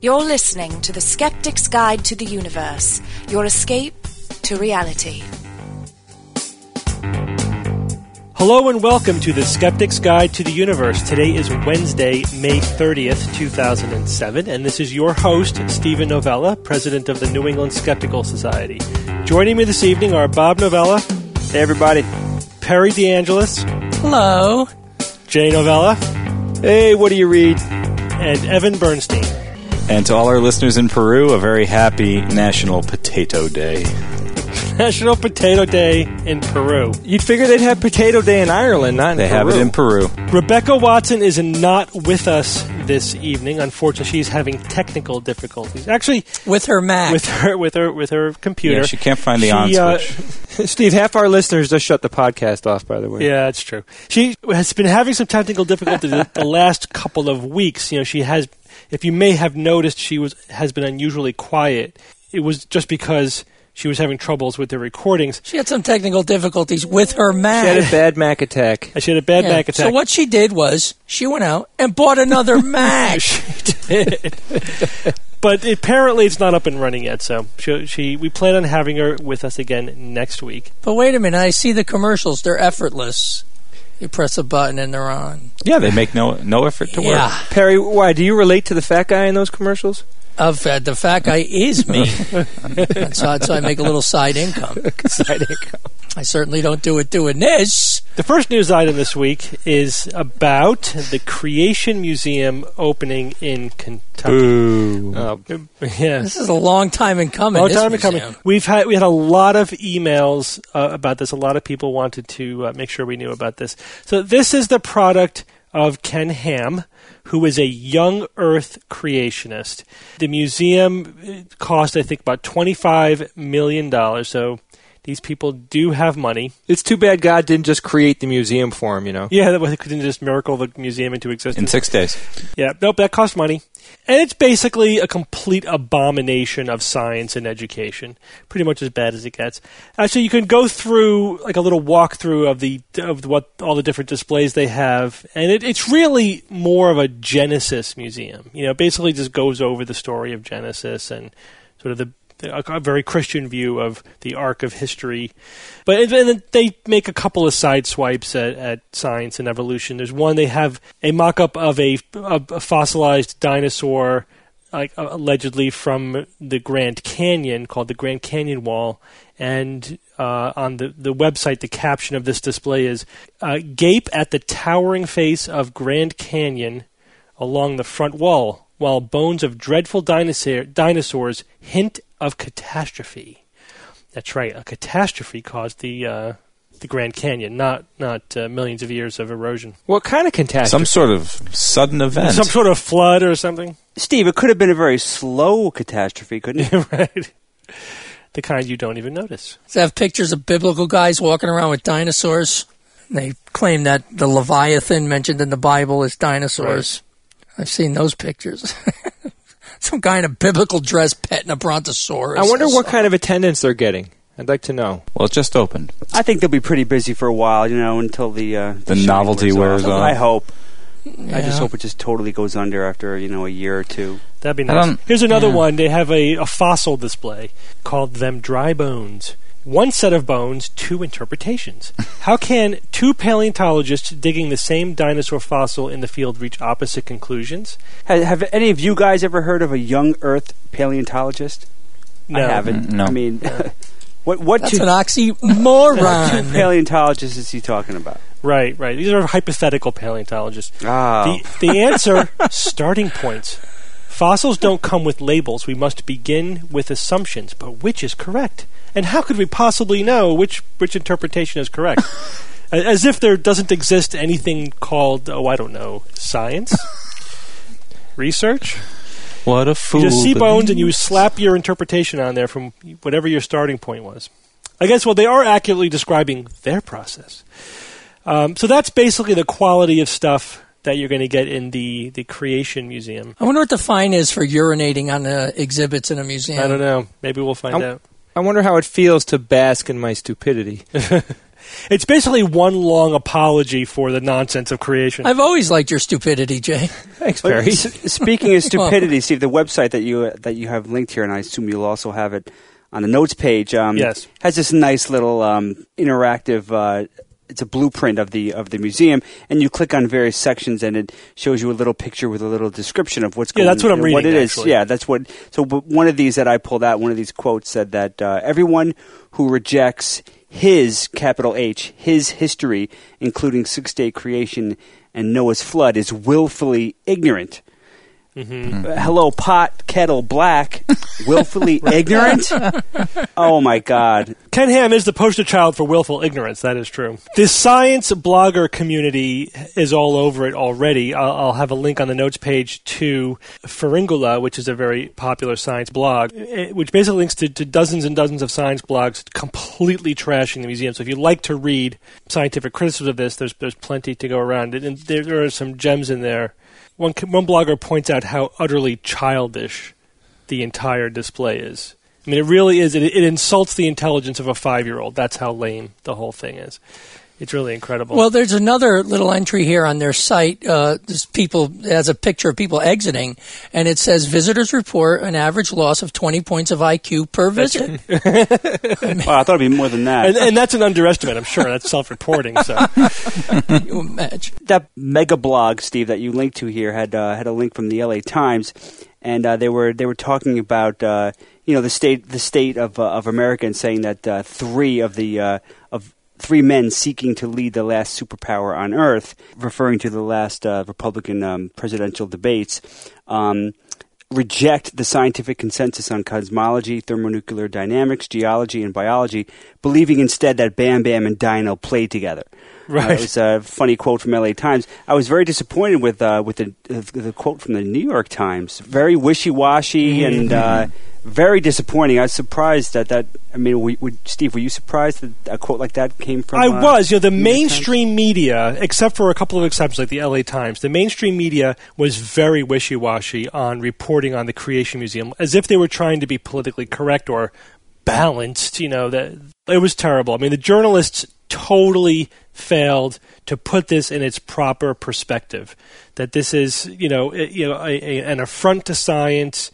You're listening to The Skeptic's Guide to the Universe, your escape to reality. Hello and welcome to the Skeptic's Guide to the Universe. Today is Wednesday, May 30th, 2007, and this is your host, Steven Novella, president of the New England Skeptical Society. Joining me this evening are Bob Novella. Hey, everybody. Perry DeAngelis. Hello. Jay Novella. Hey, what do you read? And Evan Bernstein. And to all our listeners in Peru, a very happy National Potato Day. National Potato Day in Peru. You'd figure they'd have Potato Day in Ireland, not in They Peru. have it in Peru. Rebecca Watson is not with us this evening. Unfortunately, she's having technical difficulties. Actually, With her Mac. with her with her with her computer. Yeah, she can't find the She, on uh, switch. Steve, half our listeners just shut the podcast off, by the way. Yeah, that's true. She has been having some technical difficulties the, the last couple of weeks. You know, she has. If you may have noticed, she was has been unusually quiet. It was just because she was having troubles with the recordings. she had some technical difficulties with her Mac. She had a bad Mac attack. And she had a bad Yeah. back attack. So what she did was she went out and bought another Mac. she did. but apparently, it's not up and running yet. So she, she, we plan on having her with us again next week. But wait a minute, I see the commercials. They're effortless. You press a button and they're on. Yeah, they make no no effort to yeah. work. Perry, why? Do you relate to the fat guy in those commercials? Of uh, the fat guy is me. so, so I make a little side income. Side income. I certainly don't do it doing this. The first news item this week is about the Creation Museum opening in Kentucky. Ooh. Oh, Yeah. This is a long time in coming. Long this time in coming. We've had we had a lot of emails uh, about this. A lot of people wanted to uh, make sure we knew about this. So this is the product of Ken Ham, who is a young Earth creationist. The museum uh, cost, I think, about twenty five million dollars. So these people do have money. it's too bad God didn't just create the museum for him, you know? Yeah, that was couldn't just miracle the museum into existence. In six days. Yeah, nope, that costs money. And it's basically a complete abomination of science and education. Pretty much as bad as it gets. Actually, you can go through like a little walkthrough of the of what all the different displays they have, and it, it's really more of a Genesis museum. You know, basically just goes over the story of Genesis and sort of the a, very Christian view of the arc of history. But and they make a couple of side swipes at, at science and evolution. There's one they have a mock-up of a, a, a fossilized dinosaur, like uh, allegedly from the Grand Canyon, called the Grand Canyon Wall. And uh, on the, the website, the caption of this display is uh, "Gape at the towering face of Grand Canyon along the front wall, while bones of dreadful dinosaur, dinosaurs hint of catastrophe." That's right. A catastrophe caused the uh, the Grand Canyon, not not uh, millions of years of erosion. What kind of catastrophe? Some sort of sudden event. Some sort of flood or something, Steve, it could have been a very slow catastrophe, couldn't it? right? The kind you don't even notice. They have pictures of biblical guys walking around with dinosaurs. They claim that the Leviathan mentioned in the Bible is dinosaurs. I've seen those pictures. Some guy in a biblical dress petting a brontosaurus. I wonder what kind of attendance they're getting. I'd like to know. well, it just opened. I think they'll be pretty busy for a while, you know, until the uh, The shine novelty wears off. I hope. I just hope it just totally goes under after you know a year or two. That'd be nice. Here's another yeah. one. They have a, a fossil display called them dry bones. One set of bones, two interpretations. How can two paleontologists digging the same dinosaur fossil in the field reach opposite conclusions? Have, have any of you guys ever heard of a young Earth paleontologist? No. I haven't. Mm, no. I mean, what what That's two, an what two paleontologists is he talking about? Right, right. These are hypothetical paleontologists. Ah, The, the answer starting points. Fossils don't come with labels. We must begin with assumptions. But which is correct? And how could we possibly know which, which interpretation is correct? As if there doesn't exist anything called, oh, I don't know, science? Research? What a fool. You just see bones and you slap your interpretation on there from whatever your starting point was. I guess, well, they are accurately describing their process. Um, so that's basically the quality of stuff that you're going to get in the, the Creation Museum. I wonder what the fine is for urinating on uh, exhibits in a museum. I don't know. Maybe we'll find I'm- out. I wonder how it feels to bask in my stupidity. It's basically one long apology for the nonsense of creation. I've always liked your stupidity, Jay. Thanks, But Barry. s- speaking of stupidity, Steve, the website that you that you have linked here, and I assume you'll also have it on the notes page. Um, Yes. has this nice little um, interactive. Uh, it's a blueprint of the of the museum, and you click on various sections, and it shows you a little picture with a little description of what's Yeah, going. that's what I'm reading. What it is, yeah, that's what. So but one of these that I pulled out, one of these quotes said that uh, everyone who rejects his capital H his history, including six day creation and Noah's flood, is willfully ignorant. Mm-hmm. Uh, hello, pot, kettle, black, willfully ignorant. Oh my God! Ken Ham is the poster child for willful ignorance. That is true. This science blogger community is all over it already. I'll, I'll have a link on the notes page to Pharyngula, which is a very popular science blog, eh, which basically links to, to dozens and dozens of science blogs completely trashing the museum. So if you like to read scientific criticism of this, there's there's plenty to go around, and there, there are some gems in there. One one blogger points out how utterly childish the entire display is. I mean, it really is. It, it insults the intelligence of a five year old. That's how lame the whole thing is. It's really incredible. Well, there's another little entry here on their site. Uh, this people it has a picture of people exiting, and it says visitors report an average loss of 20 points of IQ per visit. Wow, I thought it'd be more than that. and, and that's an underestimate, I'm sure. That's self reporting. So, you imagine? that mega blog, Steve, that you linked to here had uh, had a link from the L.A. Times, and uh, they were they were talking about uh, you know the state the state of uh, of America and saying that uh, three of the uh, of three men seeking to lead the last superpower on Earth, referring to the last uh, Republican um, presidential debates. Um, reject the scientific consensus on cosmology, thermonuclear dynamics, geology, and biology, believing instead that Bam Bam and Dino played together. Right. Uh, it was a funny quote from LA Times. I was very disappointed with uh, with the, uh, the quote from the New York Times. Very wishy washy Mm-hmm. and uh, very disappointing. I was surprised that that. I mean, we, we, Steve, were you surprised that a quote like that came from? I uh, was. You know, the New mainstream media, except for a couple of exceptions like the LA Times, the mainstream media was very wishy washy on reporting on the Creation Museum as if they were trying to be politically correct or balanced. You know, that it was terrible. I mean, the journalists totally failed to put this in its proper perspective. That this is, you know, you know, a, a, an affront to science.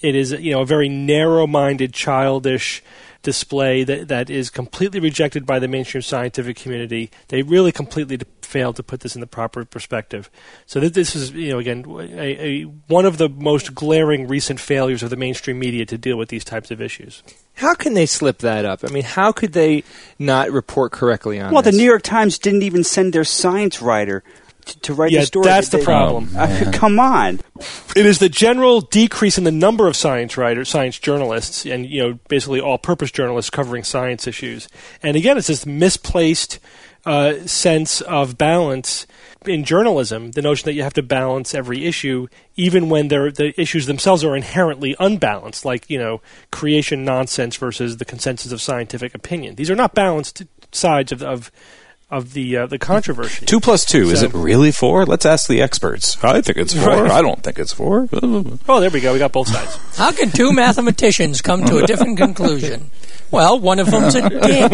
It is, you know, a very narrow-minded, childish display that that is completely rejected by the mainstream scientific community. They really completely d- failed to put this in the proper perspective. So that this is, you know, again, a, a, one of the most glaring recent failures of the mainstream media to deal with these types of issues. How can they slip that up? I mean, how could they not report correctly on it? Well, the? New York Times didn't even send their science writer to, to write Yeah, the story. that's the They- problem. Uh, come on. It is the general decrease in the number of science writers, science journalists, and you know basically all-purpose journalists covering science issues. And again, it's this misplaced uh, sense of balance in journalism. The notion that you have to balance every issue, even when the issues themselves are inherently unbalanced, like you know creation nonsense versus the consensus of scientific opinion. These are not balanced sides of of of the uh, the controversy. Two plus two, is it really four? Let's ask the experts. I think it's four. Right. I don't think it's four. Oh, there we go. We got both sides. How can two mathematicians come to a different conclusion? Well, one of them's a dick.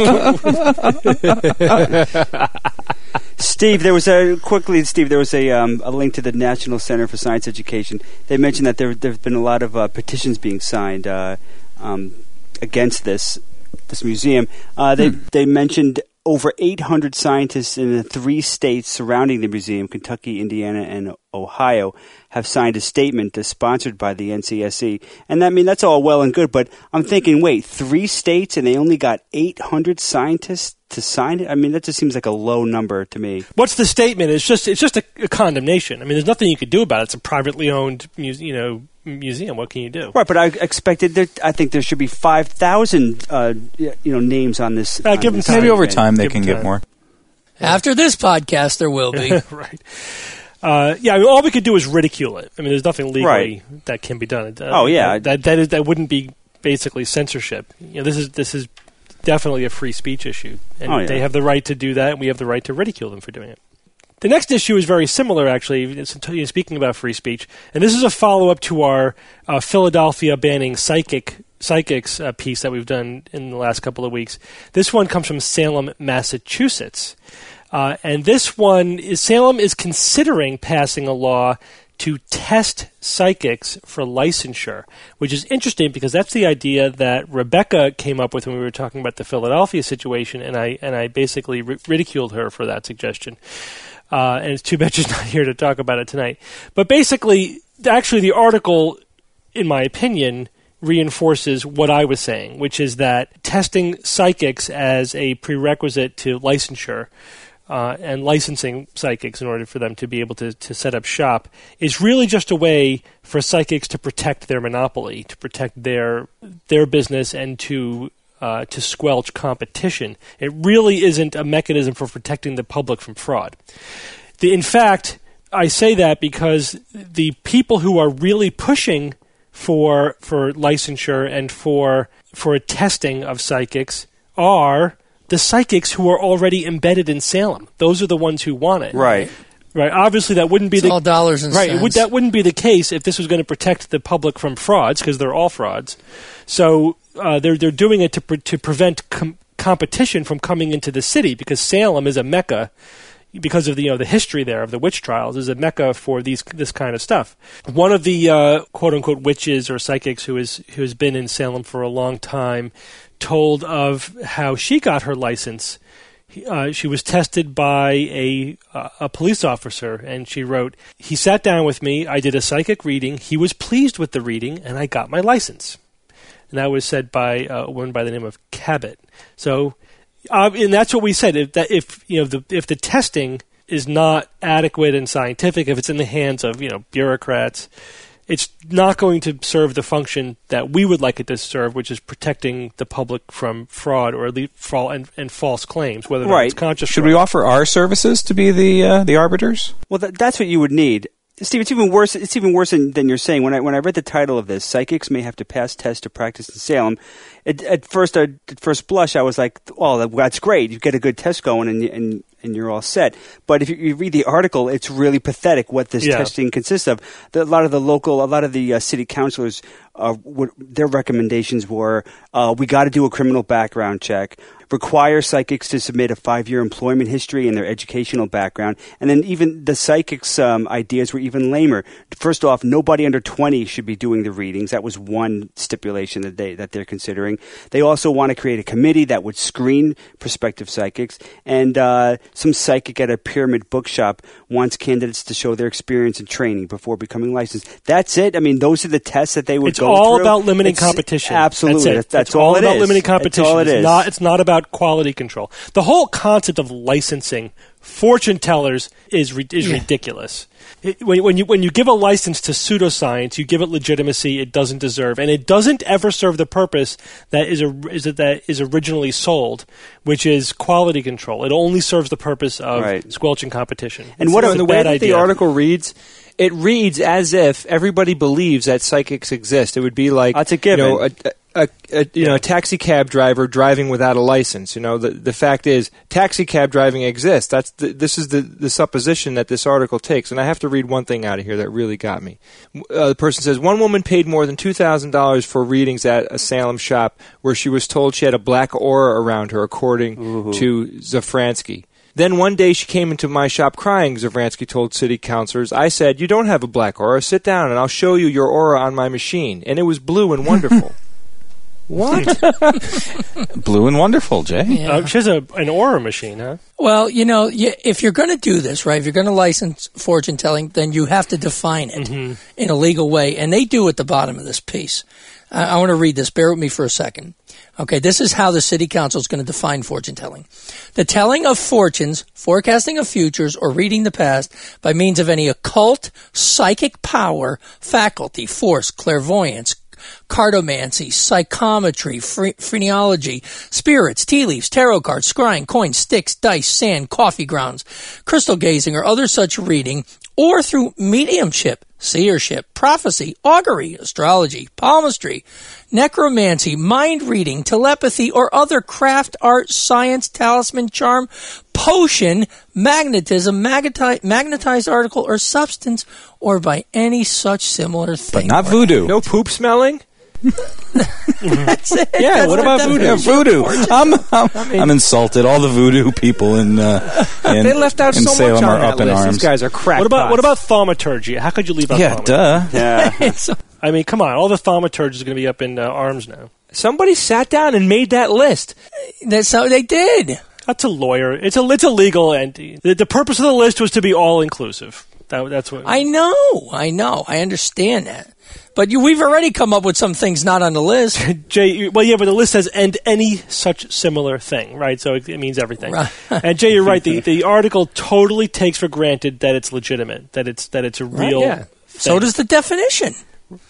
Steve, there was a quickly. Steve, there was a um, a link to the National Center for Science Education. They mentioned that there there have been a lot of uh, petitions being signed uh, um, against this this museum. Uh, they they mentioned over 800 scientists in the three states surrounding the museum, Kentucky, Indiana, and Ohio, have signed a statement uh, sponsored by the NCSE. And I mean, that's all well and good, but I'm thinking, wait, three states and they only got 800 scientists to sign it? I mean, that just seems like a low number to me. What's the statement? It's just it's just a, a condemnation. I mean, there's nothing you could do about it. It's a privately owned, you know, museum. What can you do? Right, but I expected there. I think there should be five thousand, uh, you know, names on this. Uh, on give 'em this time. Maybe over time they Give can them get more. After this podcast, there will be. right. Uh, yeah, I mean, all we could do is ridicule it. I mean, there's nothing legally Right. that can be done. Uh, Oh, yeah. that that is that wouldn't be basically censorship. You know, this is this is definitely a free speech issue, and Oh, yeah. they have the right to do that, and we have the right to ridicule them for doing it. The next issue is very similar, actually, speaking about free speech. And this is a follow up to our uh, Philadelphia banning psychic psychics uh, piece that we've done in the last couple of weeks. This one comes from Salem, Massachusetts. Uh, and this one is Salem is considering passing a law to test psychics for licensure, which is interesting because that's the idea that Rebecca came up with when we were talking about the Philadelphia situation, and I and I basically ri- ridiculed her for that suggestion. Uh, and it's too bad she's not here to talk about it tonight. But basically, actually, the article, in my opinion, reinforces what I was saying, which is that testing psychics as a prerequisite to licensure uh, and licensing psychics in order for them to be able to, to set up shop is really just a way for psychics to protect their monopoly, to protect their their business, and to uh, to squelch competition. It really isn't a mechanism for protecting the public from fraud. The, in fact, I say that because the people who are really pushing for for licensure and for for a testing of psychics are the psychics who are already embedded in Salem. Those are the ones who want it. Right. Right. Obviously, that wouldn't be It's the all dollars and right. Cents. would, that wouldn't be the case if this was going to protect the public from frauds because they're all frauds. So uh, they're they're doing it to pre- to prevent com- competition from coming into the city because Salem is a mecca because of the you know the history there of the witch trials is a mecca for these this kind of stuff. One of the uh, quote unquote witches or psychics who is who has been in Salem for a long time told of how she got her license. Uh, she was tested by a uh, a police officer, and she wrote, "He sat down with me. I did a psychic reading. He was pleased with the reading, and I got my license." And that was said by uh, a woman by the name of Cabot. So, uh, and that's what we said. If that if you know the if the testing is not adequate and scientific, if it's in the hands of you know bureaucrats, it's not going to serve the function that we would like it to serve, which is protecting the public from fraud or at least fall and, and false claims, whether or not Right. it's conscious. Should fraud. we offer our services to be the uh, the arbiters? Well, that, that's what you would need. Steve, it's even worse. It's even worse than, than you're saying. When I when I read the title of this, psychics may have to pass tests to practice in Salem. It, at first, I, at first blush, I was like, "Oh, that's great! You get a good test going, and and and you're all set." But if you, you read the article, it's really pathetic what this Yeah. testing consists of. The, a lot of the local, a lot of the uh, city councilors, uh, would, their recommendations were, uh, "We got to do a criminal background check." Require psychics to submit a five-year employment history and their educational background, and then even the psychics' um, ideas were even lamer. First off, nobody under 20 should be doing the readings. That was one stipulation that they that they're considering. They also want to create a committee that would screen prospective psychics, and uh, some psychic at a pyramid bookshop wants candidates to show their experience and training before becoming licensed. That's it. I mean, those are the tests that they would It's go through. It's all about limiting It's- competition. Absolutely, that's, it. That's, that's It's all, about is. limiting competition. all it It's is. not. It's not about quality control. The whole concept of licensing fortune tellers is is Yeah. ridiculous. It- when, when you when you give a license to pseudoscience, you give it legitimacy it doesn't deserve, and it doesn't ever serve the purpose that is a, is it that is originally sold, which is quality control. It only serves the purpose of Right. squelching competition. And It's- what it's a- a the way that idea. the article reads, it reads as if everybody believes that psychics exist. It would be like That's a You given. know, a, a, a, you know, a taxi cab driver driving without a license. You know, the the fact is, taxi cab driving exists. That's the, this is the the supposition that this article takes. And I have to read one thing out of here that really got me. Uh, the person says one woman paid more than two thousand dollars for readings at a Salem shop where she was told she had a black aura around her, according to Zafransky. Then one day she came into my shop crying, Zavransky told city councilors. I said, You don't have a black aura. Sit down and I'll show you your aura on my machine. And it was blue and wonderful. what? Blue and wonderful, Jay. Yeah. Uh, she has a, an aura machine, huh? Well, you know, y- if you're going to do this, right, if you're going to license fortune telling, then you have to define it in a legal way. And they do at the bottom of this piece. I, I want to read this. Bear with me for a second. Okay, this is how the city council is going to define fortune telling. The telling of fortunes, forecasting of futures, or reading the past by means of any occult, psychic power, faculty, force, clairvoyance, cartomancy, psychometry, phre- phrenology, spirits, tea leaves, tarot cards, scrying, coins, sticks, dice, sand, coffee grounds, crystal gazing, or other such reading, or through mediumship, seership, prophecy, augury, astrology, palmistry, necromancy, mind reading, telepathy, or other craft, art, science, talisman, charm, potion, magnetism, magneti- magnetized article or substance, or by any such similar thing. But not voodoo. No poop smelling? That's it. Yeah, That's what about voodoo? definition. Voodoo. I'm, I'm, I'm insulted. All the voodoo people in, uh, in, They left out in so Salem much on are up in list. arms. These guys are crackpots. What about what about thaumaturgy? How could you leave out yeah, thaumaturgy? duh. Yeah. I mean, come on, all the thaumaturgy is going to be up in uh, arms now. Somebody sat down and made that list. That's how they did. That's a lawyer. It's a it's a legal entity. The, the purpose of the list was to be all inclusive. That, that's what I know, I know, I understand that. But you, we've already come up with some things not on the list. Jay, well, yeah, but the list says and any such similar thing, right? So it, it means everything. Right. and Jay, you're right. The the article totally takes for granted that it's legitimate, that it's that it's a real. yeah. So does the definition.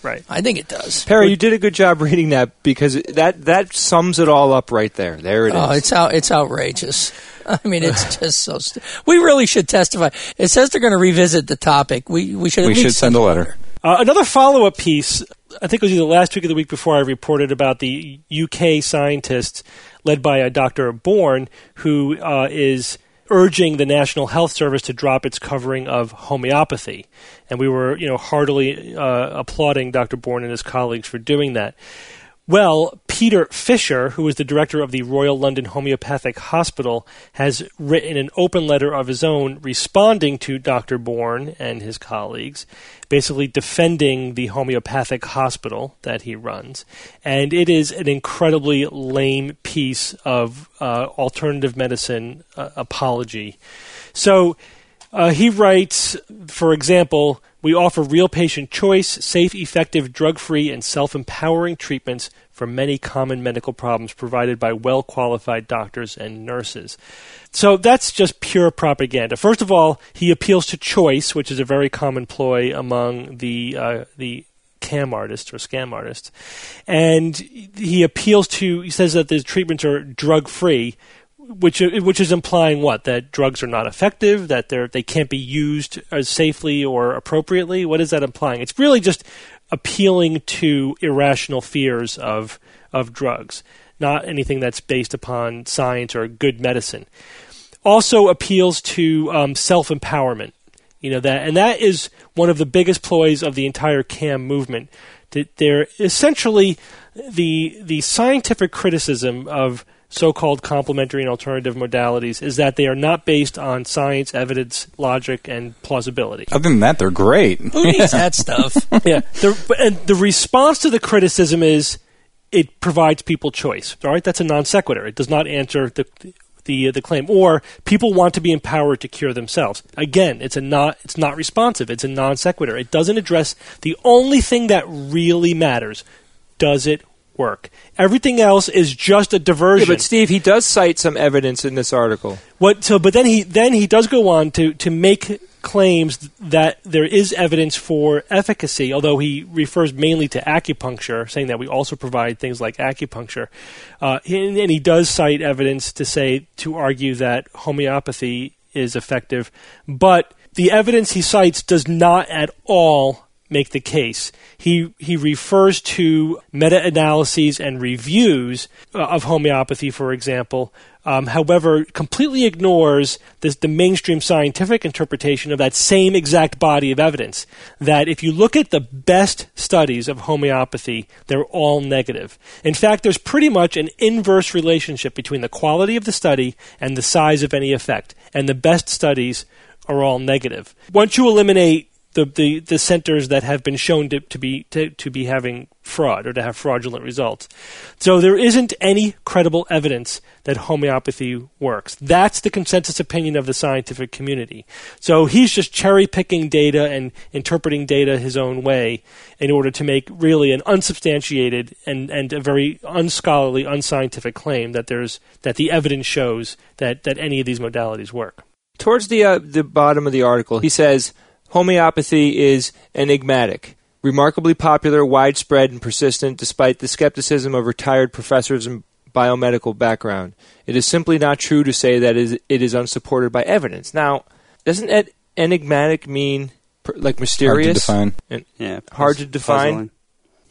Right. I think it does. Perry, you did a good job reading that because that that sums it all up right there. There it is. Oh, it's out. It's outrageous. I mean, it's just so. St- we really should testify. It says they're going to revisit the topic. We we should. At We least should send a letter. Uh, another follow up piece, I think it was either last week or the week before, I reported about the UK scientists led by uh, Dr. Baum, who uh, is urging the National Health Service to drop its covering of homeopathy. And we were, you know, heartily uh, applauding Dr. Baum and his colleagues for doing that. Well, Peter Fisher, who is the director of the Royal London Homeopathic Hospital, has written an open letter of his own responding to Dr. Baum and his colleagues, basically defending the homeopathic hospital that he runs. And it is an incredibly lame piece of uh, alternative medicine uh, apology. So uh, he writes, for example, we offer real patient choice, safe, effective, drug free, and self empowering treatments for many common medical problems provided by well qualified doctors and nurses. So that's just pure propaganda. First of all, he appeals to choice, which is a very common ploy among the uh, the cam artists or scam artists, and he appeals to. He says that the treatments are drug free, which which is implying what that drugs are not effective, that they they can't be used as safely or appropriately. What is that implying? It's really just appealing to irrational fears of of drugs, not anything that's based upon science or good medicine. Also appeals to um, self empowerment. You know that, and that is one of the biggest ploys of the entire CAM movement. That they're essentially the the scientific criticism of so-called complementary and alternative modalities is that they are not based on science, evidence, logic, and plausibility. Other than that, they're great. Who needs that stuff? yeah, the, and the response to the criticism is it provides people choice. All right, that's a non sequitur. It does not answer the the uh, the claim. Or people want to be empowered to cure themselves. Again, it's a not it's not responsive. It's a non sequitur. It doesn't address the only thing that really matters. Does it work? Everything else is just a Yeah, diversion. but Steve, he does cite some evidence in this article. What so but then he then he does go on to to make claims that there is evidence for efficacy, although he refers mainly to acupuncture, saying that we also provide things like acupuncture. Uh, and, and he does cite evidence to say to argue that homeopathy is effective, but the evidence he cites does not at all make the case. He he refers to meta-analyses and reviews uh, of homeopathy, for example. Um, however, completely ignores this, the mainstream scientific interpretation of that same exact body of evidence. That if you look at the best studies of homeopathy, they're all negative. In fact, there's pretty much an inverse relationship between the quality of the study and the size of any effect. And the best studies are all negative. Once you eliminate the, the, the centers that have been shown to, to be to, to be having fraud or to have fraudulent results. So there isn't any credible evidence that homeopathy works. That's the consensus opinion of the scientific community. So he's just cherry picking data and interpreting data his own way in order to make really an unsubstantiated and, and a very unscholarly, unscientific claim that there's that the evidence shows that, that any of these modalities work. Towards the uh, the bottom of the article, he says homeopathy is enigmatic, remarkably popular, widespread, and persistent despite the skepticism of retired professors and biomedical background. It is simply not true to say that it is- it is unsupported by evidence. Now, doesn't that enigmatic mean like mysterious, Hard to define. and Yeah, hard to define. puzzling.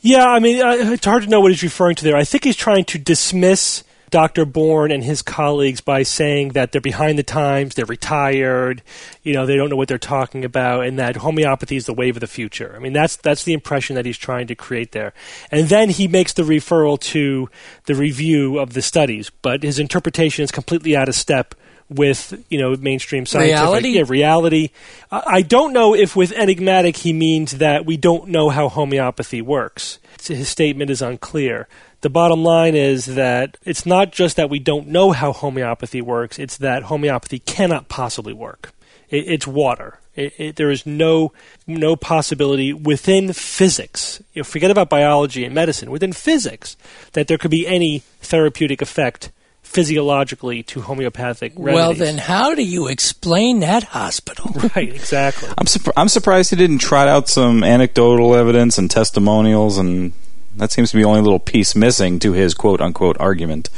Yeah, I mean, uh, it's hard to know what he's referring to there. I think he's trying to dismiss Dr. Baum and his colleagues by saying that they're behind the times, they're retired, you know, they don't know what they're talking about, and that homeopathy is the wave of the future. I mean, that's that's the impression that he's trying to create there. And then he makes the referral to the review of the studies, but his interpretation is completely out of step with you know mainstream scientific Reality? yeah, reality. I don't know if with enigmatic he means that we don't know how homeopathy works. His statement is unclear. The bottom line is that it's not just that we don't know how homeopathy works, it's that homeopathy cannot possibly work. It, it's water. It, it, there is no no possibility within physics. You know, forget about biology and medicine. Within physics, that there could be any therapeutic effect physiologically to homeopathic remedies. Well, then, how do you explain that hospital? right, exactly. I'm surp- I'm surprised he didn't trot out some anecdotal evidence and testimonials, and that seems to be the only little piece missing to his quote unquote argument.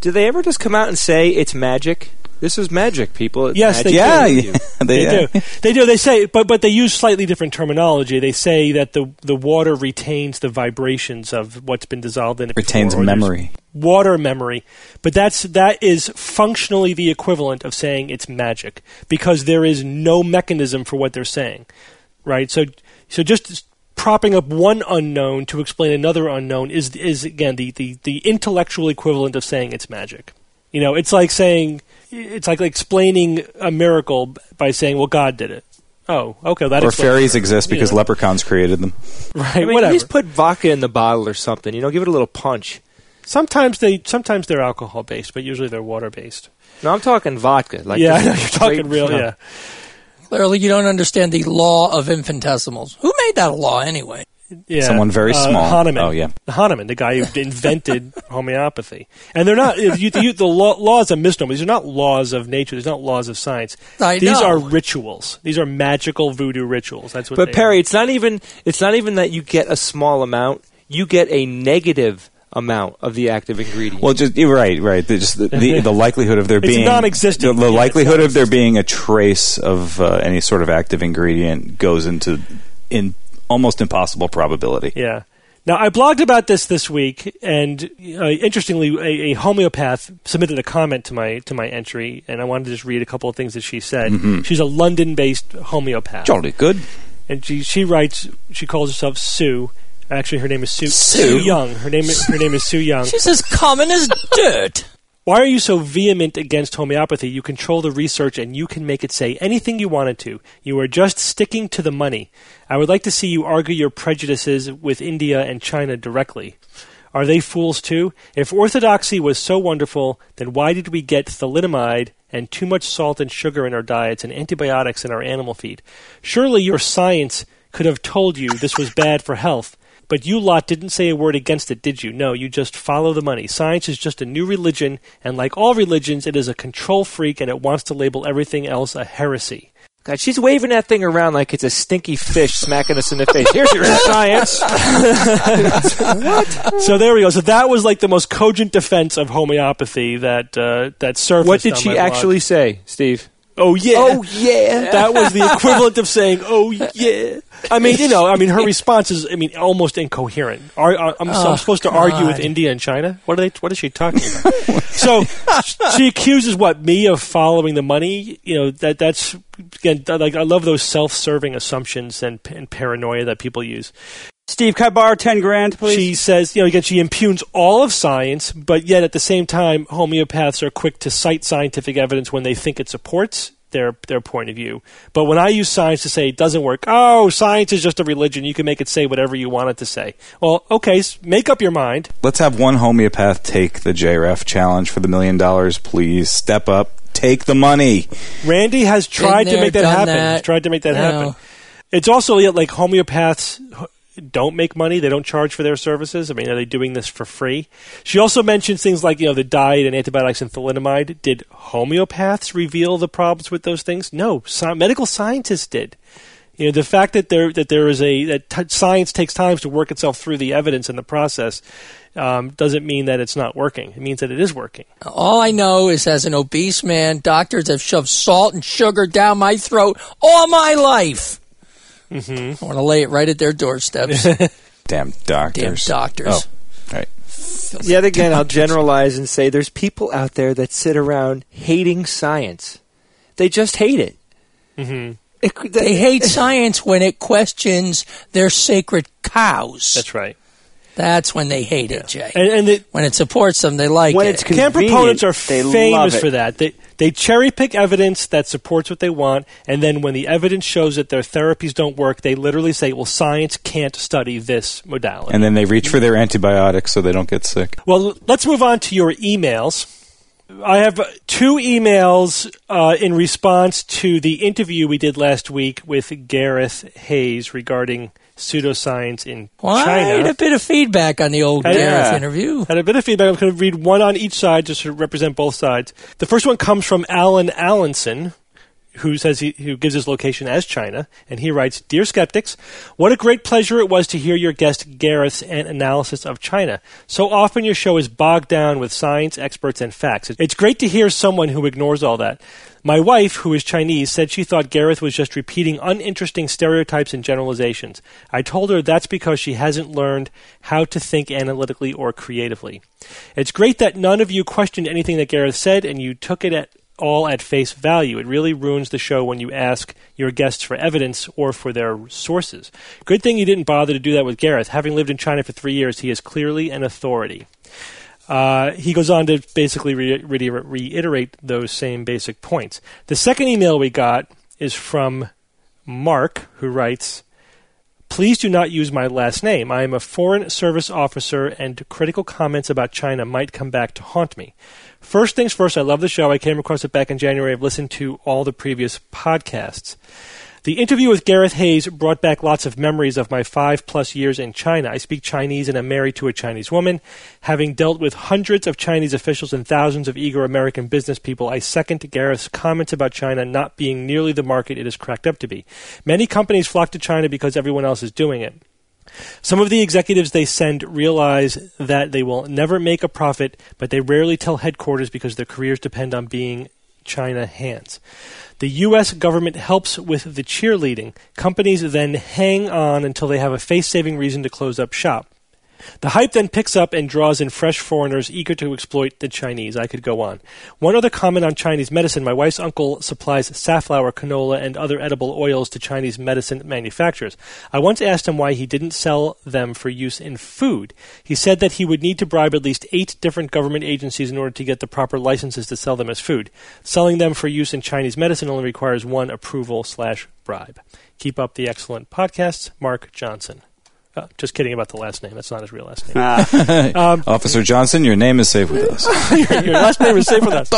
Do they ever just come out and say it's magic? This is magic, people. It's Yes, they magic. do. Yeah, yeah. They yeah. do. They do. They say, but but they use slightly different terminology. They say that the the water retains the vibrations of what's been dissolved in it. Retains before, memory. Water memory, but that's that is functionally the equivalent of saying it's magic because there is no mechanism for what they're saying, right? So so just propping up one unknown to explain another unknown is is again the the, the intellectual equivalent of saying it's magic. You know, it's like saying it's like explaining a miracle by saying, "Well, God did it." Oh, okay, that Or fairies it. exist You because know, leprechauns created them. right? I mean, at whatever. least put vodka in the bottle or something. You know, give it a little punch. sometimes they sometimes they're alcohol based, but usually they're water based. No, I'm talking vodka. Like yeah, I know you're talking great- real. no. Yeah, Clearly, you don't understand the law of infinitesimals. Who made that law anyway? yeah. Someone very Uh, small. Hahnemann. Oh, yeah. Hahnemann, the guy who invented homeopathy. And they're not you, you, the law, laws of misnomer. These are not laws of nature. These are not laws of science. I These know. are rituals. These are magical voodoo rituals. That's what. But they Perry, are. it's not even it's not even that you get a small amount. You get a negative amount of the active ingredient. Well, just right, right. The, just the, the, the likelihood of there It's being non-existent. The, Yeah, likelihood of there being a trace of uh, any sort of active ingredient goes into in almost impossible probability. Yeah. Now I blogged about this this week, and uh, interestingly, a, a homeopath submitted a comment to my to my entry, and I wanted to just read a couple of things that she said. She's a London-based homeopath, Jolly good. and she she writes she calls herself Sue. Actually, her name is Sue, Sue? Young. Her name her name is Sue Young. She's as common as dirt. Why are you so vehement against homeopathy? You control the research and you can make it say anything you want it to. You are just sticking to the money. I would like to see you argue your prejudices with India and China directly. Are they fools too? If orthodoxy was so wonderful, then why did we get thalidomide and too much salt and sugar in our diets and antibiotics in our animal feed? Surely your science could have told you this was bad for health. But you lot didn't say a word against it, did you? No, you just follow the money. Science is just a new religion, and like all religions, it is a control freak and it wants to label everything else a heresy. God, she's waving that thing around like it's a stinky fish smacking us in the face. Here's your science. So there we go. So that was like the most cogent defense of homeopathy that uh, that surfaced. What did she my blog. actually say, Steve? Oh yeah. Oh yeah. That was the equivalent of saying, "Oh yeah." I mean, you know, I mean, her response is, I mean, almost incoherent. Are, are, I'm, so I'm Oh, supposed to argue with India and China? What are they? What is she talking about? so she accuses what me of following the money. You know that that's again like I love those self-serving assumptions and, and paranoia that people use. Steve, can I borrow ten grand, please? She says, you know, again, she impugns all of science, but yet at the same time, homeopaths are quick to cite scientific evidence when they think it supports their their point of view. But when I use science to say it doesn't work, oh, science is just a religion. You can make it say whatever you want it to say. Well, okay, make up your mind. Let's have one homeopath take the JREF challenge for the million dollars, please. Step up, take the money. Randi has tried to make that happen. that. He's tried to make that You happen. It's also yeah, like homeopaths h- don't make money. They don't charge for their services. I mean, are they doing this for free? She also mentions things like you know the diet and antibiotics and thalidomide. Did homeopaths reveal the problems with those things? No, medical scientists did. You know, the fact that there that there is a that t- science takes time to work itself through the evidence and the process um, doesn't mean that it's not working. It means that it is working. All I know is, as an obese man, doctors have shoved salt and sugar down my throat all my life. Mm-hmm. I want to lay it right at their doorsteps. Damn doctors. Damn doctors. doctors. Oh, right. Yet again, I'll generalize and say there's people out there that sit around hating science. They just hate it. hmm It- They hate science when it questions their sacred cows. That's right. That's when they hate it, Jay. And, and the, when it supports them, they like When it. it's CAM proponents are famous for that. They they cherry pick evidence that supports what they want, and then when the evidence shows that their therapies don't work, they literally say, "Well, science can't study this modality." And then they reach for their antibiotics so they don't get sick. Well, let's move on to your emails. I have two emails uh, in response to the interview we did last week with Gareth Hayes regarding pseudoscience in Quite China. I had a bit of feedback on the old Gareth yeah. interview. Had a bit of feedback. I'm going to read one on each side just to represent both sides. The first one comes from Alan Allenson, who says he who gives his location as China, and he writes, "Dear skeptics, what a great pleasure it was to hear your guest Gareth's an- analysis of China. So often your show is bogged down with science, experts, and facts. It's great to hear someone who ignores all that." My wife, who is Chinese, said she thought Gareth was just repeating uninteresting stereotypes and generalizations. I told her that's because she hasn't learned how to think analytically or creatively. It's great that none of you questioned anything that Gareth said and you took it at all at face value. It really ruins the show when you ask your guests for evidence or for their sources. Good thing you didn't bother to do that with Gareth. Having lived in China for three years, he is clearly an authority. Uh, he goes on to basically re- re- reiterate those same basic points. The second email we got is from Mark, who writes, Please do not use my last name. I am a foreign service officer, and critical comments about China might come back to haunt me. First things first, I love the show. I came across it back in January. I've listened to all the previous podcasts. The interview with Gareth Hayes brought back lots of memories of my five plus years in China. I speak Chinese and am married to a Chinese woman. Having dealt with hundreds of Chinese officials and thousands of eager American business people, I second Gareth's comments about China not being nearly the market it is cracked up to be. Many companies flock to China because everyone else is doing it. Some of the executives they send realize that they will never make a profit, but they rarely tell headquarters because their careers depend on being China hands. The U.S. government helps with the cheerleading. Companies then hang on until they have a face saving reason to close up shop. The hype then picks up and draws in fresh foreigners eager to exploit the Chinese. I could go on. One other comment on Chinese medicine. My wife's uncle supplies safflower, canola, and other edible oils to Chinese medicine manufacturers. I once asked him why he didn't sell them for use in food. He said that he would need to bribe at least eight different government agencies in order to get the proper licenses to sell them as food. Selling them for use in Chinese medicine only requires one approval slash bribe. Keep up the excellent podcasts. Mark Johnson. Uh, just kidding about the last name. That's not his real last name. Ah, Officer Johnson, your name is safe with us. your, your last name is safe with us.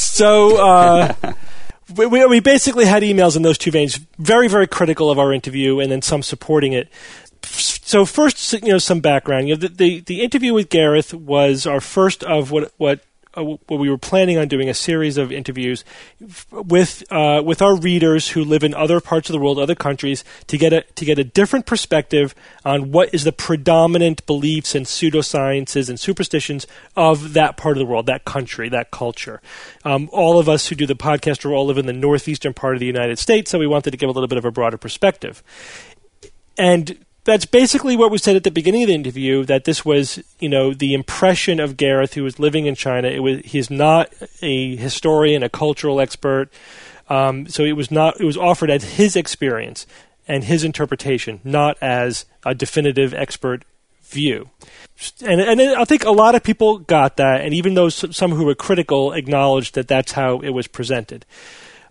So uh, we, we we basically had emails in those two veins, very very critical of our interview, and then some supporting it. So first, you know, some background. You know, the the, the interview with Gareth was our first of what what. Uh, what we were planning on doing a series of interviews with uh, with our readers who live in other parts of the world, other countries, to get a to get a different perspective on what is the predominant beliefs and pseudosciences and superstitions of that part of the world, that country, that culture. Um, all of us who do the podcast are all live in the northeastern part of the United States, so we wanted to give a little bit of a broader perspective. And that's basically what was said at the beginning of the interview that this was, you know, the impression of Gareth who was living in China. It was he's not a historian, a cultural expert. Um, so it was not it was offered as his experience and his interpretation, not as a definitive expert view. And, and I think a lot of people got that, and even those some who were critical acknowledged that that's how it was presented.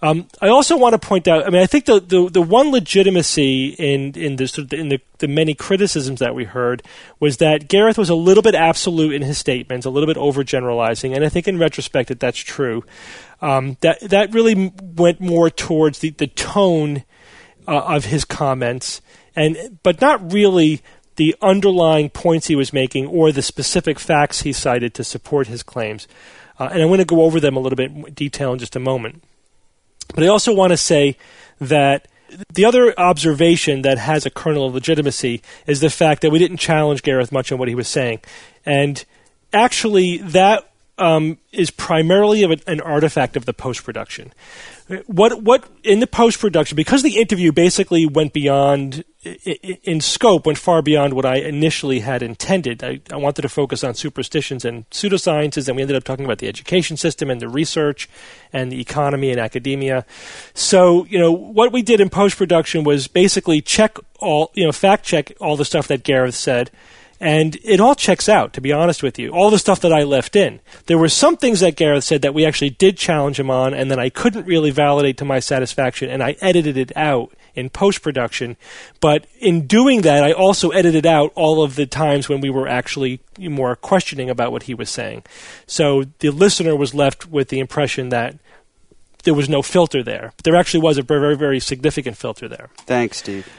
Um, I also want to point out. I mean, I think the, the, the one legitimacy in in the, sort of the in the, the many criticisms that we heard was that Gareth was a little bit absolute in his statements, a little bit overgeneralizing, and I think in retrospect that that's true. Um, that that really went more towards the the tone uh, of his comments, and but not really the underlying points he was making or the specific facts he cited to support his claims. Uh, and I'm going to go over them a little bit in detail in just a moment. But I also want to say that the other observation that has a kernel of legitimacy is the fact that we didn't challenge Gareth much on what he was saying. And actually, that um, is primarily an, artifact of the post production. what what in the post production because the interview basically went beyond in scope went far beyond what I initially had intended. I, I, wanted to focus on superstitions and pseudosciences, and we ended up talking about the education system and the research and the economy and academia. So, you know, what we did in post production was basically check all, you know, fact check all the stuff that Gareth said and it all checks out, to be honest with you. All the stuff that I left in. There were some things that Gareth said that we actually did challenge him on, and then I couldn't really validate to my satisfaction, and I edited it out in post production. But in doing that, I also edited out all of the times when we were actually more questioning about what he was saying. So the listener was left with the impression that there was no filter there. But there actually was a very, very significant filter there. Thanks, Steve.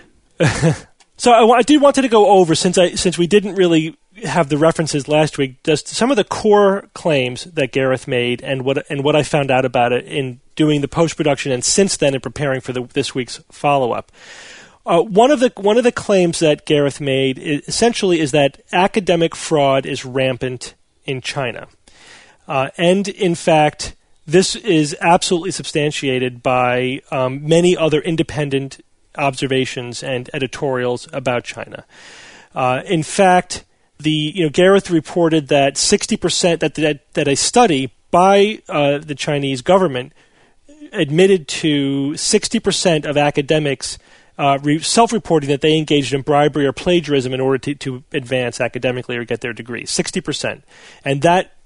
So I, I did wanted to go over since I since we didn't really have the references last week, just some of the core claims that Gareth made and what and what I found out about it in doing the post production and since then in preparing for the, this week's follow up. Uh, one of the one of the claims that Gareth made is, essentially is that academic fraud is rampant in China, uh, and in fact, this is absolutely substantiated by um, many other independent observations and editorials about China. Uh, in fact, the you know Gareth reported that 60% that that, that a study by uh, the Chinese government admitted to 60% of academics uh, re- self-reporting that they engaged in bribery or plagiarism in order to, to advance academically or get their degree. 60%, and that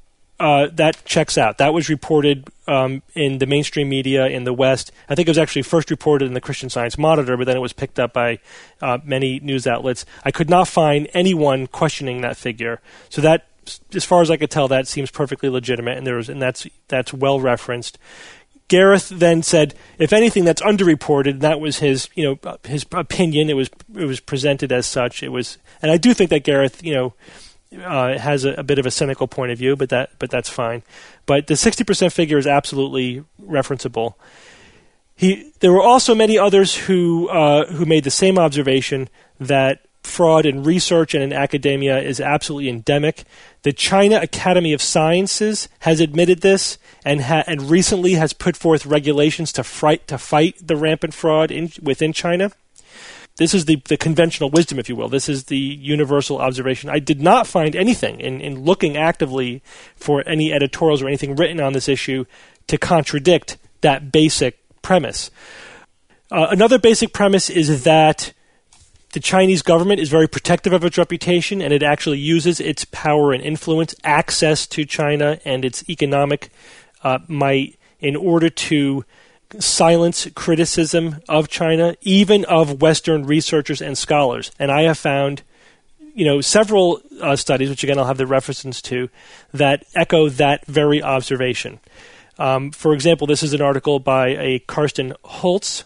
uh, that checks out. That was reported um, in the mainstream media in the West. I think it was actually first reported in the Christian Science Monitor, but then it was picked up by uh, many news outlets. I could not find anyone questioning that figure. So that, as far as I could tell, that seems perfectly legitimate, and there was, and that's that's well referenced. Gareth then said, if anything, that's underreported. That was his, you know, his opinion. It was it was presented as such. It was, and I do think that Gareth, you know uh, has a, a, bit of a cynical point of view, but that but that's fine. But the sixty percent figure is absolutely referenceable. He, there were also many others who uh, who made the same observation that fraud in research and in academia is absolutely endemic. The China Academy of Sciences has admitted this and ha- and recently has put forth regulations to fight to fight the rampant fraud in, within China. This is the, the conventional wisdom, if you will. This is the universal observation. I did not find anything in, in looking actively for any editorials or anything written on this issue to contradict that basic premise. Uh, another basic premise is that the Chinese government is very protective of its reputation and it actually uses its power and influence, access to China, and its economic uh, might in order to silence criticism of China, even of Western researchers and scholars. And I have found, you know, several uh, studies, which again I'll have the references to, that echo that very observation. Um, for example, this is an article by a Carsten Holz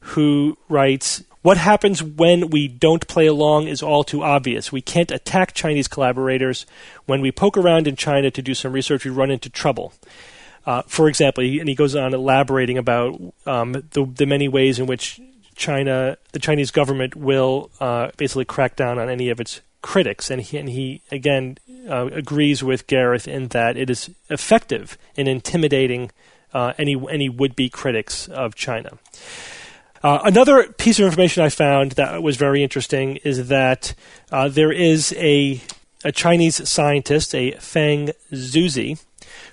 who writes. What happens when we don't play along is all too obvious. We can't attack Chinese collaborators. When we poke around in China to do some research, we run into trouble. Uh, for example, and he goes on elaborating about um, the, the, many ways in which China, the Chinese government, will uh, basically crack down on any of its critics, and he, and he again uh, agrees with Gareth in that it is effective in intimidating uh, any any would be critics of China. Uh, another piece of information I found that was very interesting is that uh, there is a a Chinese scientist, a Fang Zhouzi,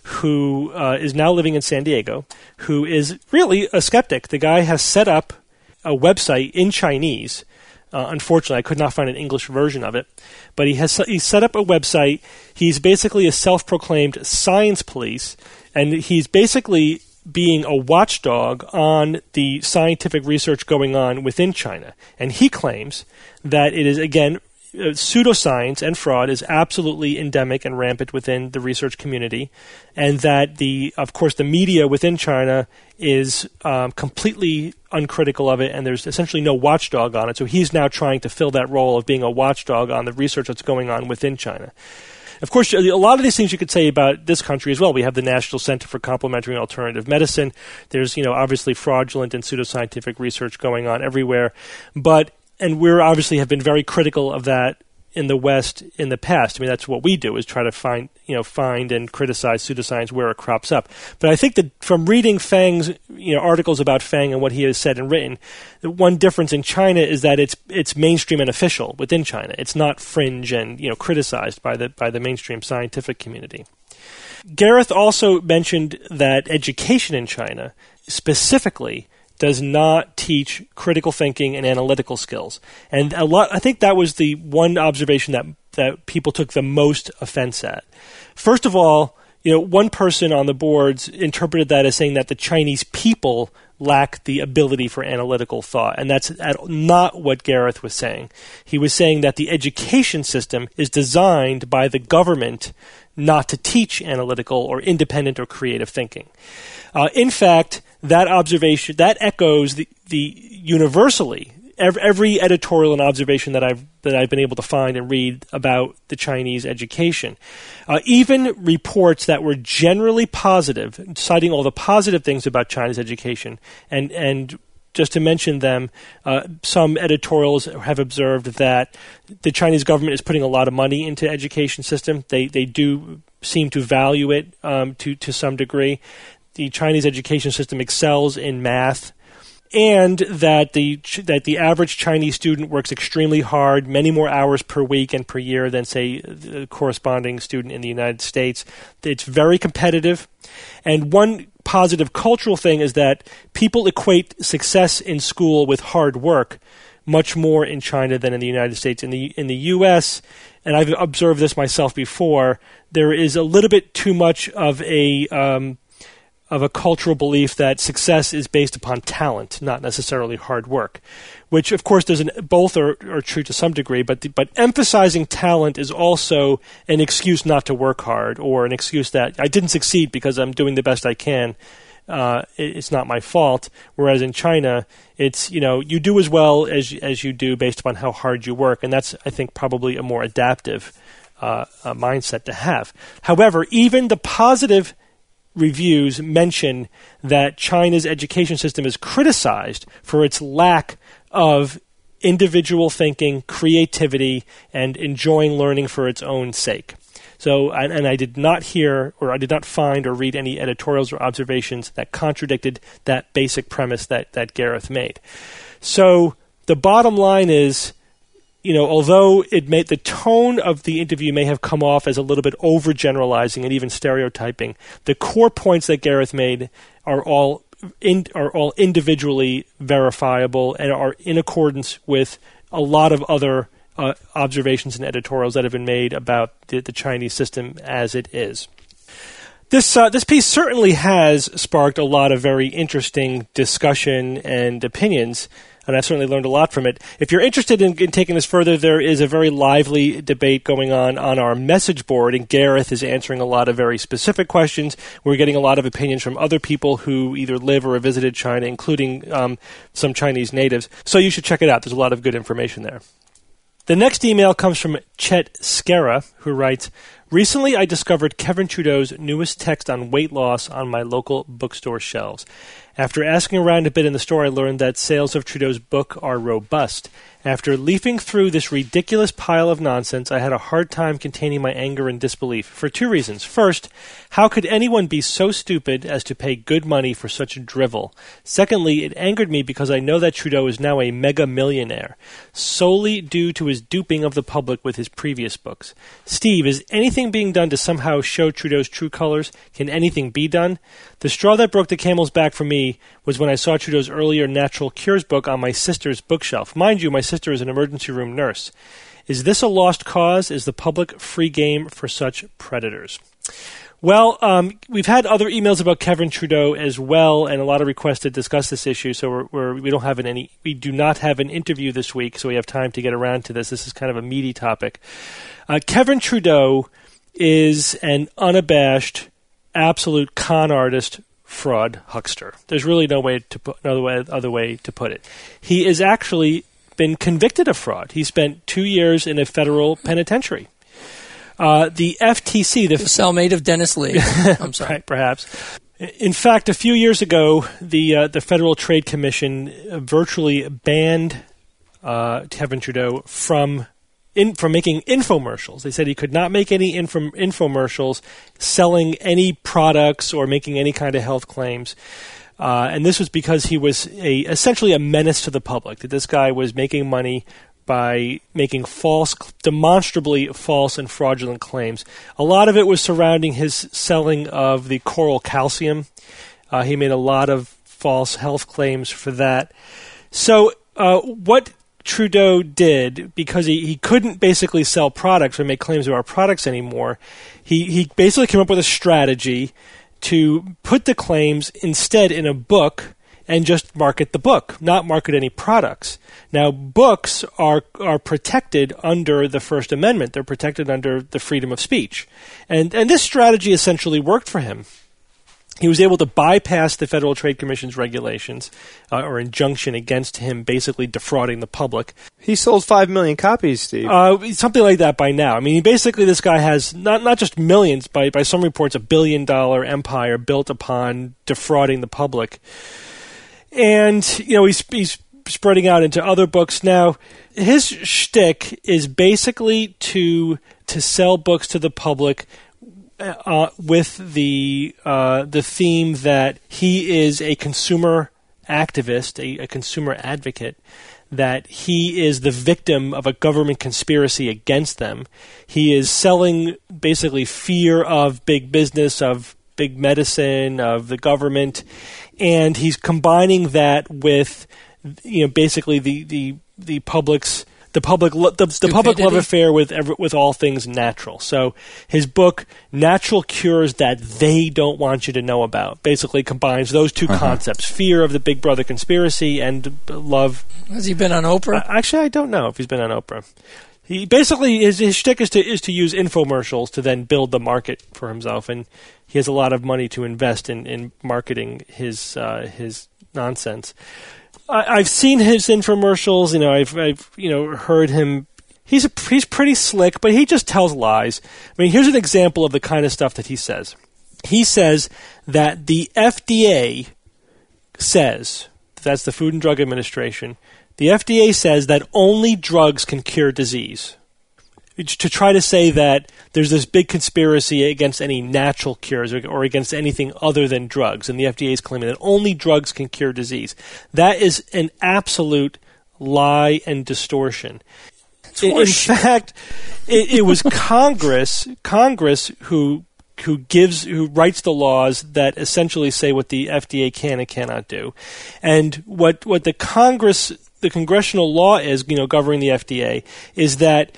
who uh, is now living in San Diego, who is really a skeptic. The guy has set up a website in Chinese. Uh, unfortunately, I could not find an English version of it, but he has he set up a website. He's basically a self-proclaimed science police, and he's basically being a watchdog on the scientific research going on within China. And he claims that it is again uh, pseudoscience and fraud is absolutely endemic and rampant within the research community, and that the, of course, the media within China is um, completely uncritical of it, and there's essentially no watchdog on it. So he's now trying to fill that role of being a watchdog on the research that's going on within China. Of course, a lot of these things you could say about this country as well. We have the National Center for Complementary and Alternative Medicine. There's, you know, obviously fraudulent and pseudoscientific research going on everywhere. But and we're obviously have been very critical of that in the West in the past. I mean, that's what we do is try to find, you know, find and criticize pseudoscience where it crops up. But I think that from reading Fang's, you know, articles about Fang and what he has said and written, the one difference in China is that it's it's mainstream and official within China. It's not fringe and you know criticized by the by the mainstream scientific community. Gareth also mentioned that education in China specifically does not teach critical thinking and analytical skills. And a lot I think that was the one observation that that people took the most offense at. First of all, you know, one person on the boards interpreted that as saying that the Chinese people lack the ability for analytical thought. And that's not what Gareth was saying. He was saying that the education system is designed by the government not to teach analytical or independent or creative thinking. Uh, in fact, that observation that echoes the, the universally every, every, editorial and observation that I've that I've been able to find and read about the Chinese education, uh, even reports that were generally positive, citing all the positive things about China's education, and and just to mention them, uh, some editorials have observed that the Chinese government is putting a lot of money into education system. They they do seem to value it um, to to some degree. The Chinese education system excels in math and that the that the average Chinese student works extremely hard, many more hours per week and per year than say the corresponding student in the United States. It's very competitive, and one positive cultural thing is that people equate success in school with hard work much more in China than in the United States. In the in the U.S., and I've observed this myself before, there is a little bit too much of a um, of a cultural belief that success is based upon talent, not necessarily hard work, which of course doesn't both are, are true to some degree, but the, but emphasizing talent is also an excuse not to work hard or an excuse that I didn't succeed because I'm doing the best I can. Uh, it, it's not my fault. Whereas in China, it's you know you do as well as as you do based upon how hard you work, and that's I think probably a more adaptive uh, mindset to have. However, even the positive reviews mention that China's education system is criticized for its lack of individual thinking, creativity, and enjoying learning for its own sake. So, and, and, I did not hear or I did not find or read any editorials or observations that contradicted that basic premise that, that Gareth made. So, the bottom line is you know, although it may the tone of the interview may have come off as a little bit overgeneralizing and even stereotyping, the core points that Gareth made are all in, are all individually verifiable and are in accordance with a lot of other uh, observations and editorials that have been made about the, the Chinese system as it is. This uh, this piece certainly has sparked a lot of very interesting discussion and opinions and I've certainly learned a lot from it. If you're interested in, in, taking this further, there is a very lively debate going on on our message board, and Gareth is answering a lot of very specific questions. We're getting a lot of opinions from other people who either live or have visited China, including um, some Chinese natives. So you should check it out. There's a lot of good information there. The next email comes from Chet Skera, who writes Recently, I discovered Kevin Trudeau's newest text on weight loss on my local bookstore shelves. After asking around a bit in the store, I learned that sales of Trudeau's book are robust. After leafing through this ridiculous pile of nonsense, I had a hard time containing my anger and disbelief for two reasons. First, how could anyone be so stupid as to pay good money for such drivel? Secondly, it angered me because I know that Trudeau is now a mega millionaire, solely due to his duping of the public with his previous books. Steve, is anything being done to somehow show Trudeau's true colors? Can anything be done? The straw that broke the camel's back for me was when I saw Trudeau's earlier Natural Cures book on my sister's bookshelf. Mind you, my sister is an emergency room nurse. Is this a lost cause? Is the public free game for such predators? Well, um, we've had other emails about Kevin Trudeau as well, and a lot of requests to discuss this issue. So we're, we're, we don't have an any, we do not have an interview this week, so we have time to get around to this. This is kind of a meaty topic. Uh, Kevin Trudeau is an unabashed, absolute con artist fraud huckster. There's really no way to put another way other way to put it. He is actually been convicted of fraud. He spent two years in a federal penitentiary. Uh, the FTC, the, the cellmate of Dennis Lee. I'm sorry, perhaps. In fact, a few years ago, the uh, the Federal Trade Commission virtually banned uh, Kevin Trudeau from in, from making infomercials. They said he could not make any info, infomercials selling any products or making any kind of health claims. Uh, and this was because he was a essentially a menace to the public. That this guy was making money by making false, demonstrably false and fraudulent claims. A lot of it was surrounding his selling of the coral calcium. Uh, he made a lot of false health claims for that. So, uh, what Trudeau did, because he, he couldn't basically sell products or make claims about products anymore, he, he basically came up with a strategy to put the claims instead in a book and just market the book, not market any products. Now, books are are protected under the First Amendment. They're protected under the freedom of speech, and and this strategy essentially worked for him. He was able to bypass the Federal Trade Commission's regulations uh, or injunction against him basically defrauding the public. He sold five million copies, Steve. Uh, something like that by now. I mean, basically, this guy has not not just millions, by by some reports, a billion dollar empire built upon defrauding the public and you know he's he's spreading out into other books now. His shtick is basically to to sell books to the public uh, with the uh, the theme that he is a consumer activist, a, a, consumer advocate, that he is the victim of a government conspiracy against them. He is selling basically fear of big business, of big medicine, of the government, and he's combining that with you know basically the the the public's the public the, the public love affair with every, with all things natural. So his book Natural Cures That They Don't Want You to Know About basically combines those 2 uh-huh. concepts: fear of the Big Brother conspiracy and love. Has he been on Oprah? Uh, actually, I don't know if he's been on Oprah. He basically his his shtick is to is to use infomercials to then build the market for himself, and he has a lot of money to invest in in marketing his uh, his nonsense. I, have seen his infomercials. You know, I've I've you know heard him. He's a, he's pretty slick, but he just tells lies. I mean, here's an example of the kind of stuff that he says. He says that the FDA says that's the Food and Drug Administration the FDA says that only drugs can cure disease. To try to say that there's this big conspiracy against any natural cures or against anything other than drugs, and the FDA is claiming that only drugs can cure disease. That is an absolute lie and distortion. In, in fact, it, it was Congress, Congress who who gives who writes the laws that essentially say what the FDA can and cannot do. And what what the Congress the congressional law is, you know, governing the FDA, is that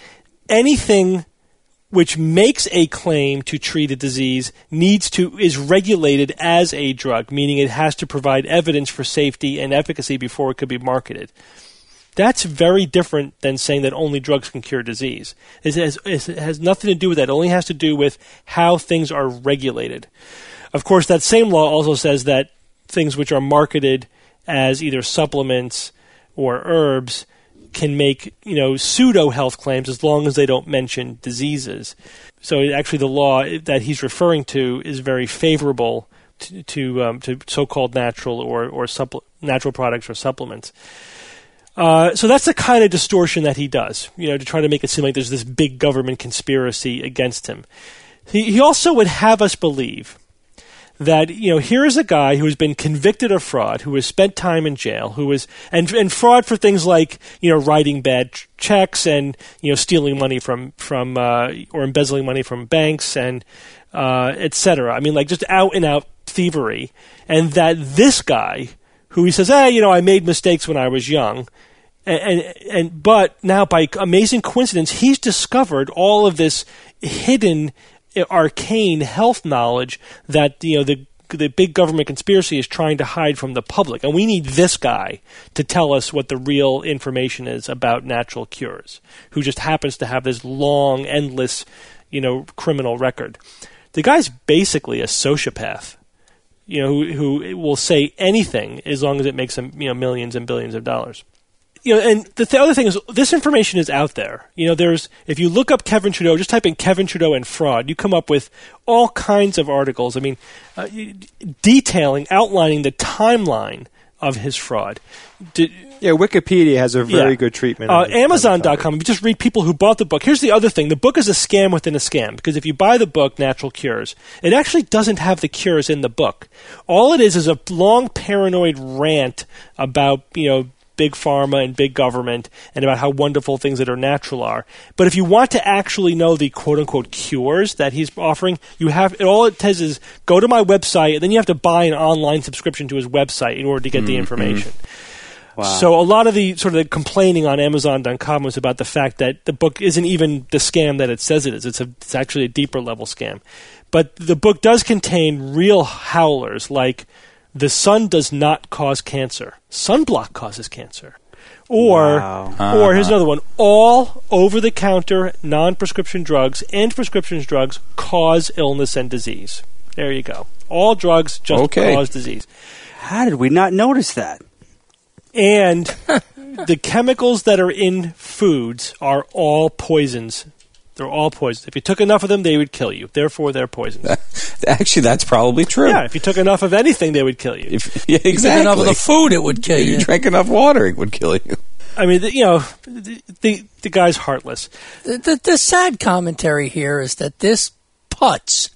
anything which makes a claim to treat a disease needs to is regulated as a drug, meaning it has to provide evidence for safety and efficacy before it could be marketed. That's very different than saying that only drugs can cure disease. It has, it has nothing to do with that. It only has to do with how things are regulated. Of course, that same law also says that things which are marketed as either supplements or herbs can make you know pseudo health claims as long as they don't mention diseases. So actually, the law that he's referring to is very favorable to to, um, to so-called natural or or supple- natural products or supplements. Uh, so that's the kind of distortion that he does, you know, to try to make it seem like there's this big government conspiracy against him. He, he also would have us believe that you know here is a guy who has been convicted of fraud, who has spent time in jail, who is and and fraud for things like you know writing bad ch- checks and you know stealing money from from uh, or embezzling money from banks and uh, etc. I mean like just out and out thievery, and that this guy who he says, hey, you know, I made mistakes when I was young. And, and, and but now by amazing coincidence, he's discovered all of this hidden arcane health knowledge that you know the the big government conspiracy is trying to hide from the public, and we need this guy to tell us what the real information is about natural cures, who just happens to have this long, endless, you know, criminal record. The guy's basically a sociopath, you know, who, who will say anything as long as it makes him, you know, millions and billions of dollars you know, and the th- other thing is, this information is out there. You know, there's if you look up Kevin Trudeau, just type in Kevin Trudeau and fraud, you come up with all kinds of articles. I mean, uh, detailing, outlining the timeline of his fraud. Did, Yeah, Wikipedia has a very Yeah. good treatment. uh, of the- of the Amazon.com, if you just read people who bought the book, here's the other thing. The book is a scam within a scam because if you buy the book, Natural Cures, it actually doesn't have the cures in the book. All it is is a long paranoid rant about, you know, big pharma and big government and about how wonderful things that are natural are. But if you want to actually know the quote unquote cures that he's offering, you have all it says is go to my website and then you have to buy an online subscription to his website in order to get the mm-hmm. information. Wow. So a lot of the sort of the complaining on Amazon.com was about the fact that the book isn't even the scam that it says it is. It's, a, it's actually a deeper level scam. But the book does contain real howlers like the sun does not cause cancer. Sunblock causes cancer. Or Wow. or here's uh-huh. another one. All over the counter non prescription drugs and prescription drugs cause illness and disease. There you go. All drugs just Okay. cause disease. How did we not notice that? and the chemicals that are in foods are all poisons. They're all poisons. If you took enough of them, they would kill you. Therefore, they're poisons. Actually, that's probably true. yeah, if you took enough of anything, they would kill you. If, yeah, If you took exactly. enough of the food, it would kill if you. you drank enough water, it would kill you. I mean, the, you know, the, the the guy's heartless. The, the, the sad commentary here is that this putz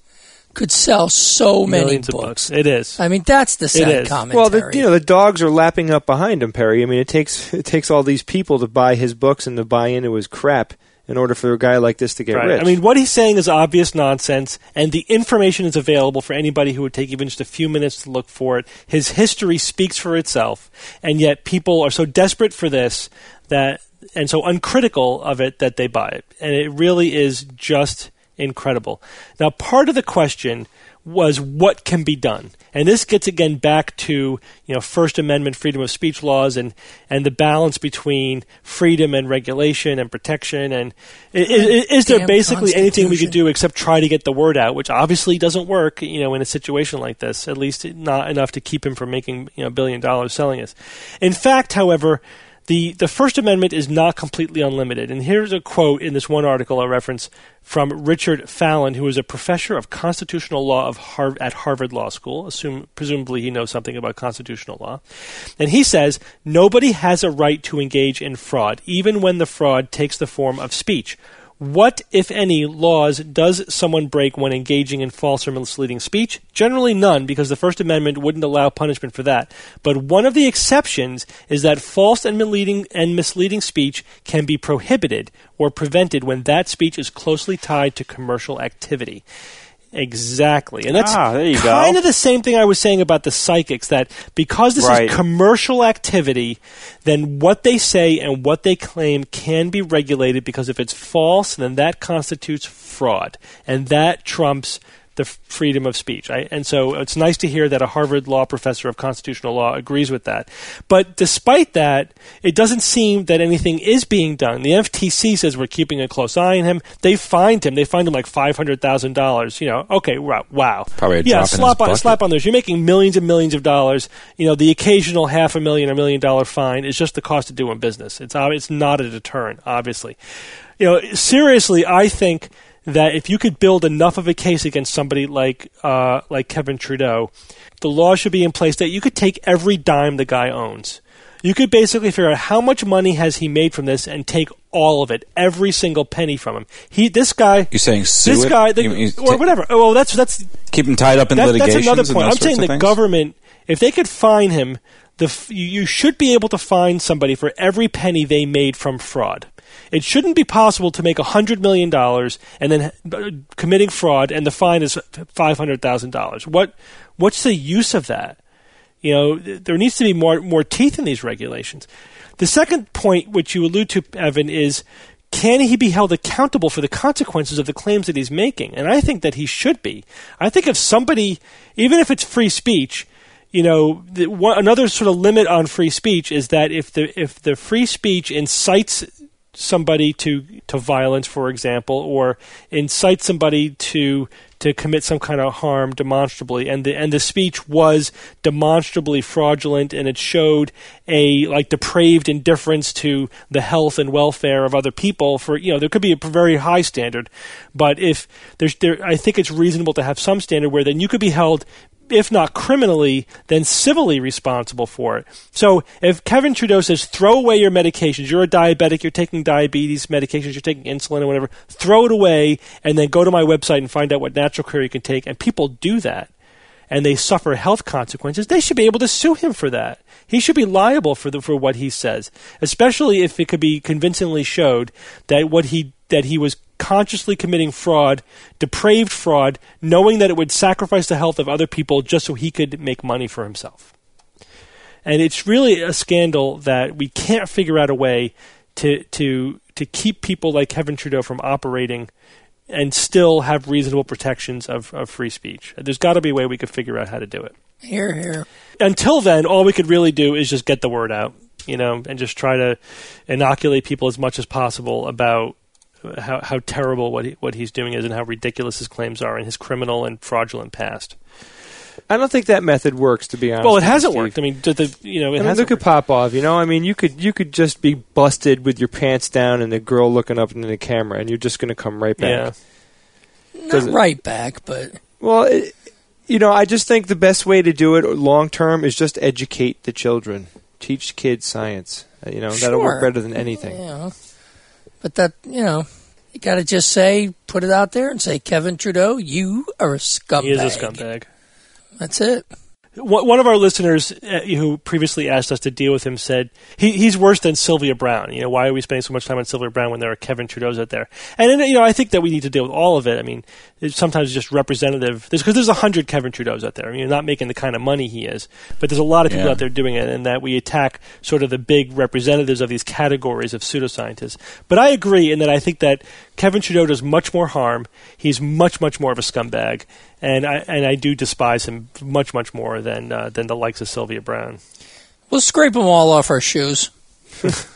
could sell so many Millions of books. books. It is. I mean, that's the sad is. commentary. Well, the, you know, the dogs are lapping up behind him, Perry. I mean, it takes it takes all these people to buy his books and to buy into his crap in order for a guy like this to get Right. rich. I mean, what he's saying is obvious nonsense, and the information is available for anybody who would take even just a few minutes to look for it. His history speaks for itself, and yet people are so desperate for this that, and so uncritical of it that they buy it. And it really is just incredible. Now, part of the question was what can be done. And this gets again back to you know First Amendment freedom of speech laws and, and the balance between freedom and regulation and protection and i- i- i- is there basically anything we could do except try to get the word out, which obviously doesn't work you know in a situation like this. At least not enough to keep him from making you know a billion dollars selling this. In fact, however. The, the First Amendment is not completely unlimited. And here's a quote in this one article I reference from Richard Fallon, who is a professor of constitutional law of Har- at Harvard Law School. Assume, presumably, he knows something about constitutional law. And he says nobody has a right to engage in fraud, even when the fraud takes the form of speech. What, if any, laws does someone break when engaging in false or misleading speech? Generally none, because the First Amendment wouldn't allow punishment for that. But one of the exceptions is that false and misleading, and misleading speech can be prohibited or prevented when that speech is closely tied to commercial activity. Exactly. And that's Ah, there you go. kind of the same thing I was saying about the psychics that because this Right. is commercial activity, then what they say and what they claim can be regulated because if it's false, then that constitutes fraud. And that trumps the freedom of speech. I, and so it's nice to hear that a Harvard law professor of constitutional law agrees with that. But despite that, it doesn't seem that anything is being done. The FTC says we're keeping a close eye on him. They fined him. They fined him like five hundred thousand dollars. You know, okay, wow, wow. Probably a yeah, slap on slap on those. You're making millions and millions of dollars. You know, the occasional half a million or million dollar fine is just the cost of doing business. It's it's not a deterrent, obviously. You know, seriously, I think that if you could build enough of a case against somebody like uh, like Kevin Trudeau, the law should be in place that you could take every dime the guy owns. You could basically figure out how much money has he made from this and take all of it, every single penny from him. He, this guy, You're saying sue this it? guy, the, You- or whatever. Oh, well, that's that's Keep him tied up in that, litigation. that's another point. I'm saying the government, if they could fine him, the you, you should be able to fine somebody for every penny they made from fraud. It shouldn't be possible to make hundred million dollars and then uh, committing fraud, and the fine is five hundred thousand dollars. What what's the use of that? You know, there needs to be more more teeth in these regulations. The second point, which you allude to, Evan, is can he be held accountable for the consequences of the claims that he's making? And I think that he should be. I think if somebody, even if it's free speech, you know, the, one, another sort of limit on free speech is that if the if the free speech incites somebody to to violence, for example, or incite somebody to to commit some kind of harm demonstrably, and the and the speech was demonstrably fraudulent, and it showed a like depraved indifference to the health and welfare of other people. For you know, there could be a very high standard, but if there's there, I think it's reasonable to have some standard where then you could be held if not criminally, then civilly responsible for it. So if Kevin Trudeau says, throw away your medications, you're a diabetic, you're taking diabetes medications, you're taking insulin or whatever, throw it away and then go to my website and find out what natural care you can take, and people do that, and they suffer health consequences, they should be able to sue him for that. He should be liable for the, for what he says, especially if it could be convincingly showed that what he that he was consciously committing fraud, depraved fraud, knowing that it would sacrifice the health of other people just so he could make money for himself. And it's really a scandal that we can't figure out a way to to to keep people like Kevin Trudeau from operating and still have reasonable protections of, of free speech. There's got to be a way we could figure out how to do it. Here, here. Until then, all we could really do is just get the word out, you know, and just try to inoculate people as much as possible about how, how terrible what he, what he's doing is and how ridiculous his claims are and his criminal and fraudulent past. I don't think that method works, to be honest. Well, it hasn't Steve. worked. I mean, the, the, you know, it I mean, hasn't. look at Popoff. You know, I mean, you could you could just be busted with your pants down and the girl looking up into the camera, and you're just going to come right back. yeah. Not Does it- right back, but Well, it, you know, I just think the best way to do it long term is just educate the children, teach kids science. Uh, You know, that'll work better than anything. you know, but that you know, you got to just say, put it out there and say, Kevin Trudeau, you are a scumbag. He is a scumbag. That's it. One of our listeners uh, who previously asked us to deal with him said he, he's worse than Sylvia Browne. You know, why are we spending so much time on Sylvia Browne when there are Kevin Trudeau's out there? And you know, I think that we need to deal with all of it. I mean, it's sometimes just representative because there's a hundred Kevin Trudeau's out there. I mean, you're not making the kind of money he is, but there's a lot of people Yeah. out there doing it, and that we attack sort of the big representatives of these categories of pseudoscientists. But I agree in that I think that Kevin Trudeau does much more harm. He's much, much more of a scumbag, and I and I do despise him much, much more than uh, than the likes of Sylvia Browne. We'll scrape them all off our shoes.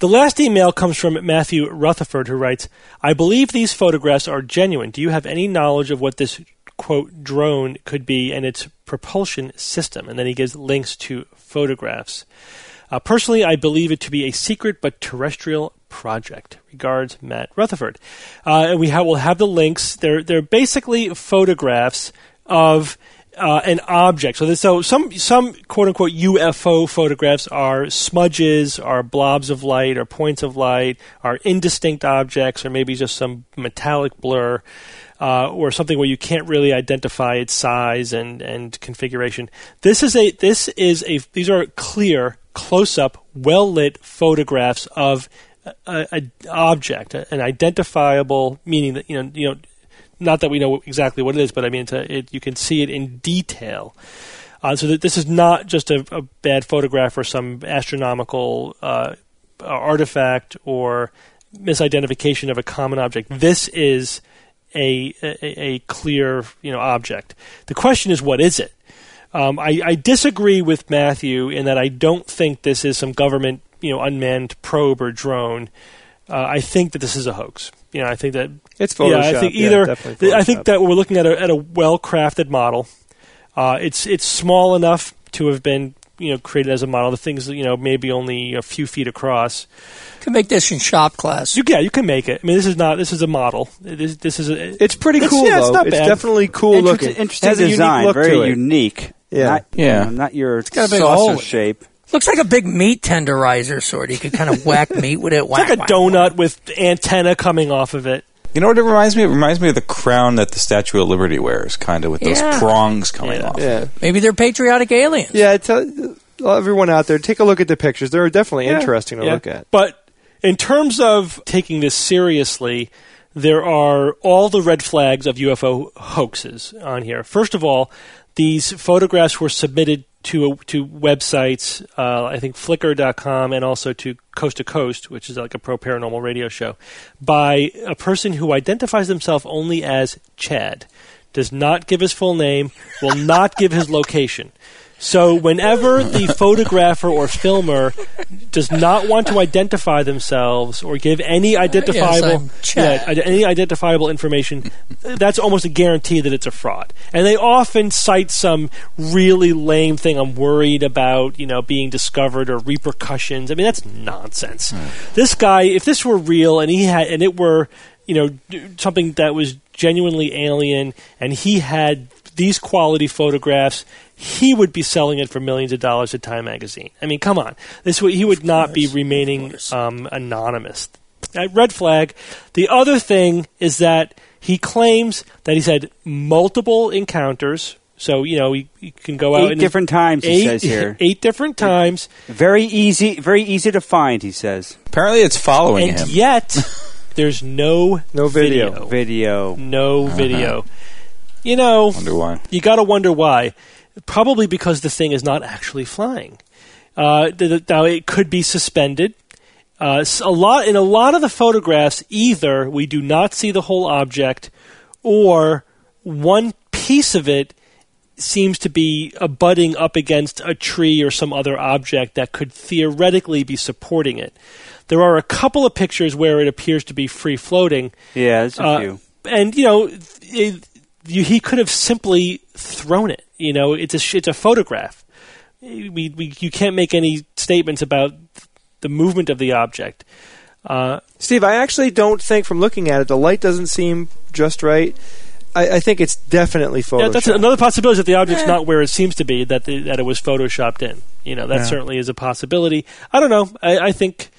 The last email comes from Matthew Rutherford, who writes, I believe these photographs are genuine. Do you have any knowledge of what this, quote, drone could be and its propulsion system? And then he gives links to photographs. Uh, personally, I believe it to be a secret but terrestrial project. Regards, Matt Rutherford. Uh, and we ha- will have the links. They're, they're basically photographs of uh, an object. So, this, so some some quote unquote UFO photographs are smudges, are blobs of light, or points of light, are indistinct objects, or maybe just some metallic blur. Uh, or something where you can't really identify its size and, and configuration. This is a this is a these are clear, close up, well lit photographs of a, a object, an identifiable meaning that you know you know not that we know exactly what it is, but I mean, a, it, you can see it in detail. Uh, so that this is not just a, a bad photograph or some astronomical uh, artifact or misidentification of a common object. This is a, a, a clear, you know, object. The question is, what is it? Um, I, I disagree with Matthew in that I don't think this is some government, you know, unmanned probe or drone. Uh, I think that this is a hoax. You know, I think that It's Photoshop. yeah, I think yeah, either. definitely I think that we're looking at a, at a well crafted model. Uh, it's it's small enough to have been you know created as a model. The thing's you know maybe only a few feet across. You Can make this in shop class. You yeah, you can make it. I mean, this is not this is a model. This, this is a, It's pretty It's- cool yeah, it's though. not bad. definitely cool Inter- looking. Interesting Has a unique design, look very to it. unique. Yeah. Not, Yeah. you know, not your got a big saucer hole shape. Looks like a big meat tenderizer sort. You could kind of whack meat with it. it's like a donut with antenna coming off of it. You know what it reminds me? It reminds me of the crown that the Statue of Liberty wears, kind of with those Yeah. prongs coming Yeah. off. Yeah, Maybe they're patriotic aliens. yeah. Tell everyone out there, take a look at the pictures. They're definitely interesting to Yeah. look at. But in terms of taking this seriously, there are all the red flags of UFO hoaxes on here. First of all, these photographs were submitted to to websites, uh, I think Flickr.com and also to Coast to Coast, which is like a pro paranormal radio show, by a person who identifies himself only as Chad, does not give his full name, will not give his location. So whenever the photographer or filmer does not want to identify themselves or give any identifiable I'm yeah, any identifiable information, that's almost a guarantee that it's a fraud. And they often cite some really lame thing. I'm worried about you know being discovered or repercussions. I mean that's nonsense. This guy, if this were real and he had and it were you know something that was genuinely alien and he had these quality photographs, he would be selling it for millions of dollars at Time Magazine. I mean, come on, this would, he would not be remaining um, anonymous. Uh, red flag. The other thing is that he claims that he's had multiple encounters. So you know he, he can go out Eight different times, he eight, says here. eight different times, Very easy, very easy to find. He says. Apparently, it's following and him. yet there's no No video. Video. no video. You know, Wonder why. you got to wonder why. Probably because the thing is not actually flying. Uh, now it could be suspended. Uh, a lot in a lot of the photographs, either we do not see the whole object, or one piece of it seems to be abutting up against a tree or some other object that could theoretically be supporting it. There are a couple of pictures where it appears to be free floating, Yeah, there's a uh, few. and you know, it, you, he could have simply thrown it. You know, it's a it's a photograph. We, we you can't make any statements about the movement of the object. Uh, Steve, I actually don't think from looking at it the light doesn't seem just right. I, I think it's definitely Photoshop. yeah, that's another possibility that the object's not where it seems to be. That the, that it was photoshopped in. You know, that Yeah. certainly is a possibility. I don't know. I, I think.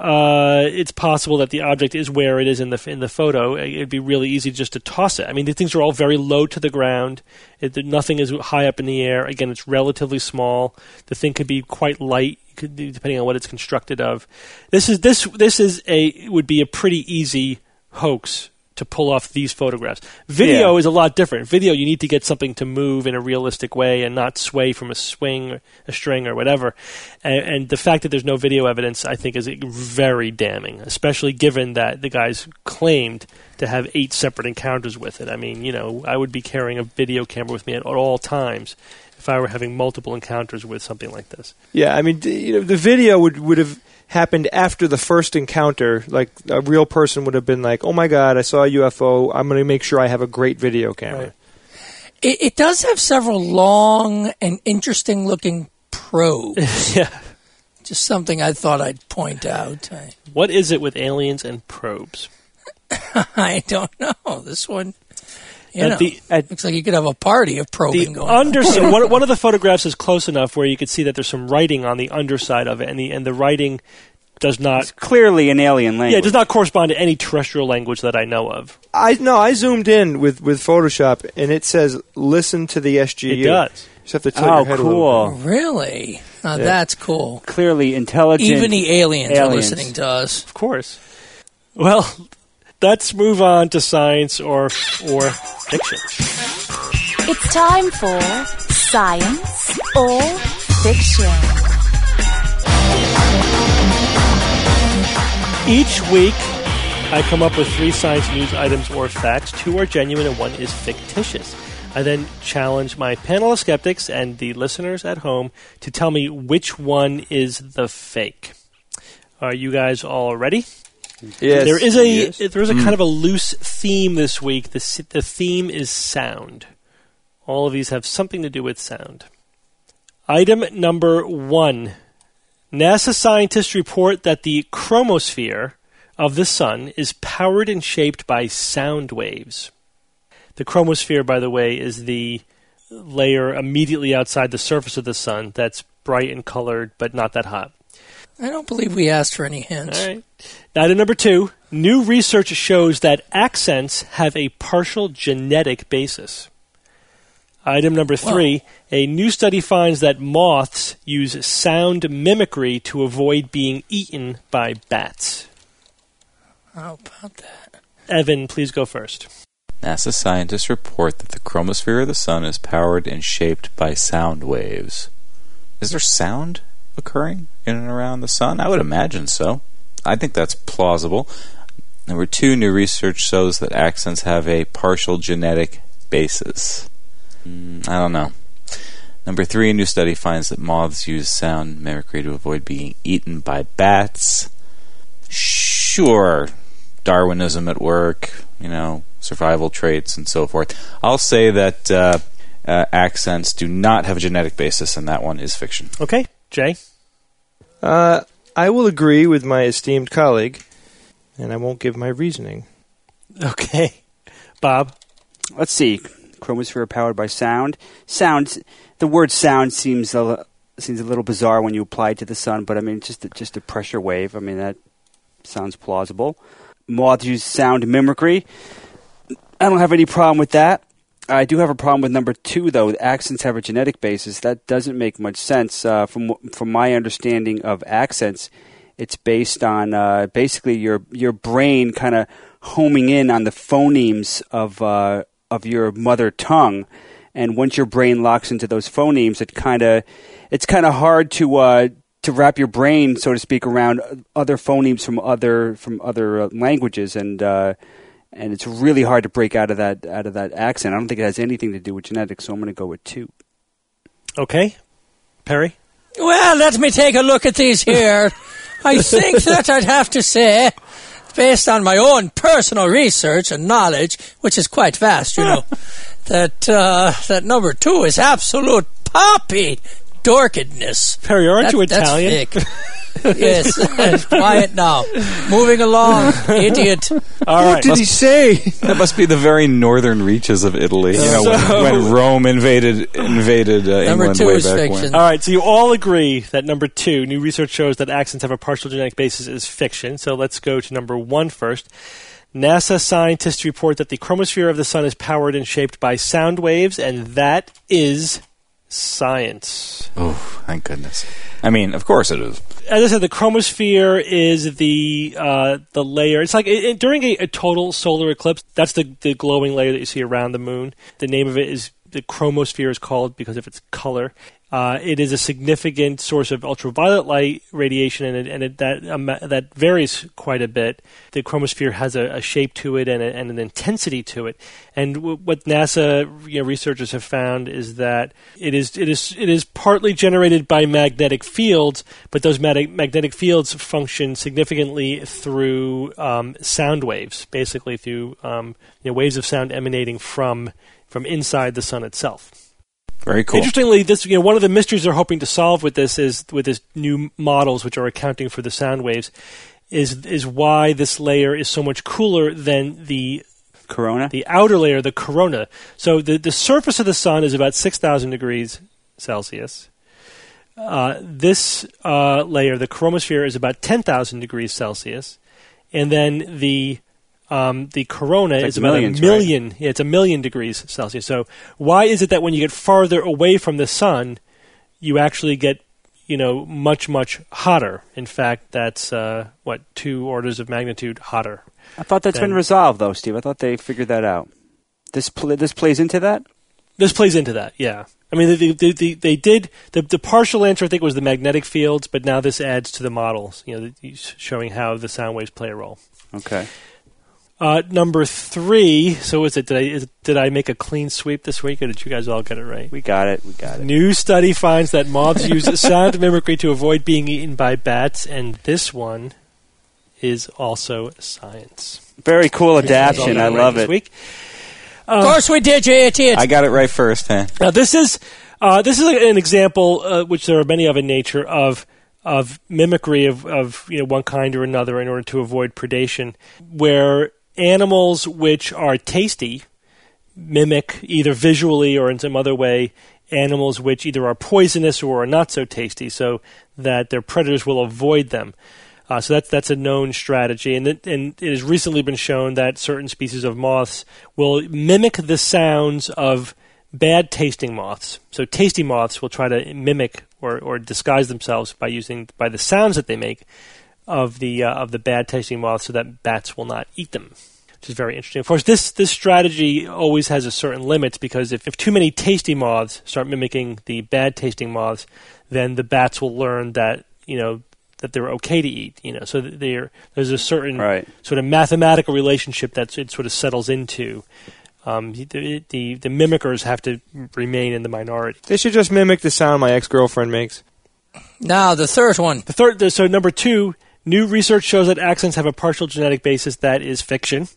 Uh, it's possible that the object is where it is in the in the photo. It'd be really easy just to toss it. I mean, the things are all very low to the ground. It, nothing is high up in the air. Again, it's relatively small. The thing could be quite light, depending on what it's constructed of. This is this this is a would be a pretty easy hoax to pull off these photographs. Video Yeah. is a lot different. Video, you need to get something to move in a realistic way and not sway from a swing, or a string, or whatever. And, and the fact that there's no video evidence, I think, is very damning, especially given that the guys claimed to have eight separate encounters with it. I mean, you know, I would be carrying a video camera with me at all times if I were having multiple encounters with something like this. Yeah, I mean, you know, the video would would have happened after the first encounter. Like a real person would have been like, "Oh my God, I saw a UFO. I'm going to make sure I have a great video camera." Right. It, it does have several long and interesting looking probes. yeah. Just something I thought I'd point out. What is it with aliens and probes? I don't know. This one, you know, the- looks like you could have a party of probing the going on. one, one of the photographs is close enough where you could see that there's some writing on the underside of it and the and the writing does not It's clearly an alien language. yeah it does not correspond to any terrestrial language that I know of. I no, I zoomed in with with Photoshop, and it says, "Listen to the SGU." It does. You have to tilt Oh, your head a little cool. Really? Now that's cool. Clearly intelligent. Even the aliens, are aliens. listening to us. Of course. Well, let's move on to science or or fiction. It's time for Science or Fiction. Each week, I come up with three science news items or facts. Two are genuine and one is fictitious. I then challenge my panel of skeptics and the listeners at home to tell me which one is the fake. Are you guys all ready? Bit. Yes. There is a Yes. there is a kind hmm. of a loose theme this week. The the theme is sound. All of these have something to do with sound. Item number one: NASA scientists report that the chromosphere of the sun is powered and shaped by sound waves. The chromosphere, by the way, is the layer immediately outside the surface of the sun that's bright and colored but not that hot. I don't believe we asked for any hints. All right. Item number two new research shows that accents have a partial genetic basis. Item number three a new study finds that moths use sound mimicry to avoid being eaten by bats. How about that? Evan, please go first. NASA scientists report that the chromosphere of the sun is powered and shaped by sound waves. Is there sound occurring in and around the sun? I would imagine so. I think that's plausible. Number two, new research shows that accents have a partial genetic basis. Mm, I don't know. Number three, a new study finds that moths use sound mimicry to avoid being eaten by bats. Sure, Darwinism at work, you know, survival traits and so forth. I'll say that uh, uh, accents do not have a genetic basis, and that one is fiction. Okay, Jay. Uh, I will agree with my esteemed colleague, and I won't give my reasoning. Okay, Bob. Let's see. chromosphere powered by sound. Sound, the word sound seems a, seems a little bizarre when you apply it to the sun, but I mean, just a, just a pressure wave. I mean, that sounds plausible. Moths use sound mimicry. I don't have any problem with that. I do have a problem with number two, though. Accents have a genetic basis. That doesn't make much sense. Uh, from from my understanding of accents, it's based on uh, basically your your brain kind of homing in on the phonemes of uh, of your mother tongue, and once your brain locks into those phonemes, it kind of it's kind of hard to uh, to wrap your brain, so to speak, around other phonemes from other from other uh, languages, and uh, and it's really hard to break out of that out of that accent. I don't think it has anything to do with genetics, so I'm going to go with two. Okay, Perry. Well, let me take a look at these here. I think that I'd have to say, based on my own personal research and knowledge, which is quite vast, you know, that uh, that number two is absolute poppy dorkedness. Perry, aren't That- you that's Italian? yes. Quiet now. Moving along, idiot. All right. What did he say? That must be the very northern reaches of Italy. You know, So- when, when Rome invaded invaded uh, Number England two way is back fiction. when. All right, so you all agree that number two, new research shows that accents have a partial genetic basis, is fiction. So let's go to number one first. NASA scientists report that the chromosphere of the sun is powered and shaped by sound waves, and that is science. Oh, thank goodness. I mean, of course it is. As I said, the chromosphere is the uh, the layer. It's like it, it- during a, a total solar eclipse. That's the the glowing layer that you see around the moon. The name of it is the chromosphere is called because of its color. Uh, it is a significant source of ultraviolet light radiation, and, it, and it, that um, that varies quite a bit. The chromosphere has a, a shape to it and, a, and an intensity to it. And w- what NASA you know, researchers have found is that it is it is it is partly generated by magnetic fields, but those mag- magnetic fields function significantly through um, sound waves, basically through um, you know, waves of sound emanating from from inside the sun itself. Very cool. Interestingly, this you know one of the mysteries they're hoping to solve with this is with this new models which are accounting for the sound waves is is why this layer is so much cooler than the Corona. the outer layer, the corona. So the the surface of the sun is about six thousand degrees Celsius. Uh, this uh, layer, the chromosphere, is about ten thousand degrees Celsius, and then the um, the corona like is about millions, a right? million. Yeah, it's a million degrees Celsius. So why is it that when you get farther away from the sun, you actually get you know much much hotter? In fact, that's uh, what two orders of magnitude hotter. I thought that's Then- been resolved, though, Steve. I thought they figured that out. This pl- this plays into that. This plays into that, yeah. I mean, they, they, they, they did the, the partial answer. I think was the magnetic fields, but now this adds to the models. You know, showing how the sound waves play a role. Okay. Uh, number three. So is it? Did I is, did I make a clean sweep this week, or did you guys all get it right? We got it. We got it. New study finds that moths use sound mimicry to avoid being eaten by bats, and this one is also science. Very cool You adaptation. I it right love this it. Week. Of course we did, you idiot. I got it right first, huh? Now this is uh, this is an example, uh, which there are many of in nature, of of mimicry of, of you know one kind or another in order to avoid predation, where animals which are tasty mimic either visually or in some other way animals which either are poisonous or are not so tasty, so that their predators will avoid them. Uh, so that's that's a known strategy, and it, and it has recently been shown that certain species of moths will mimic the sounds of bad tasting moths. So tasty moths will try to mimic or, or disguise themselves by using by the sounds that they make of the uh, of the bad tasting moths, so that bats will not eat them. Which is very interesting. Of course, this this strategy always has a certain limit because if, if too many tasty moths start mimicking the bad tasting moths, then the bats will learn that you know that they're okay to eat. You know, so that they're, there's a certain Right. sort of mathematical relationship that it sort of settles into. Um, the, the the mimickers have to remain in the minority. They should just mimic the sound my ex girlfriend makes. Now, the third one. The third, so number two, new research shows that accents have a partial genetic basis that is fiction.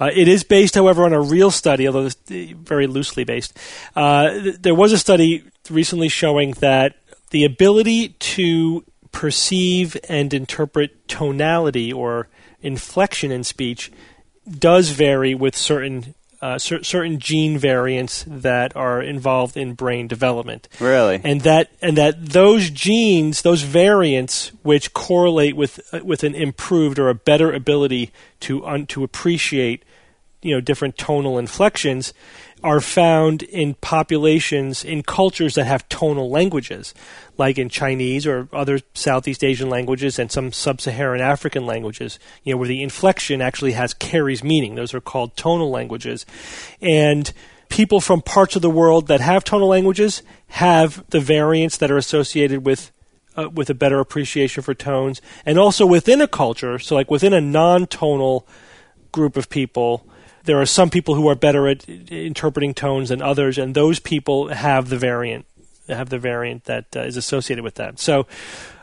Uh, it is based, however, on a real study, although it's uh, very loosely based. Uh, th- there was a study recently showing that the ability to perceive and interpret tonality or inflection in speech does vary with certain uh, cer- certain gene variants that are involved in brain development, Really? and that and that those genes, those variants, which correlate with uh, with an improved or a better ability to un- to appreciate, you know, different tonal inflections, are found in populations in cultures that have tonal languages, like in Chinese or other Southeast Asian languages and some sub-Saharan African languages, you know, where the inflection actually has carries meaning. Those are called tonal languages. And people from parts of the world that have tonal languages have the variants that are associated with uh, with a better appreciation for tones, and also within a culture, so like within a non-tonal group of people, there are some people who are better at interpreting tones than others, and those people have the variant have the variant that uh, is associated with that. So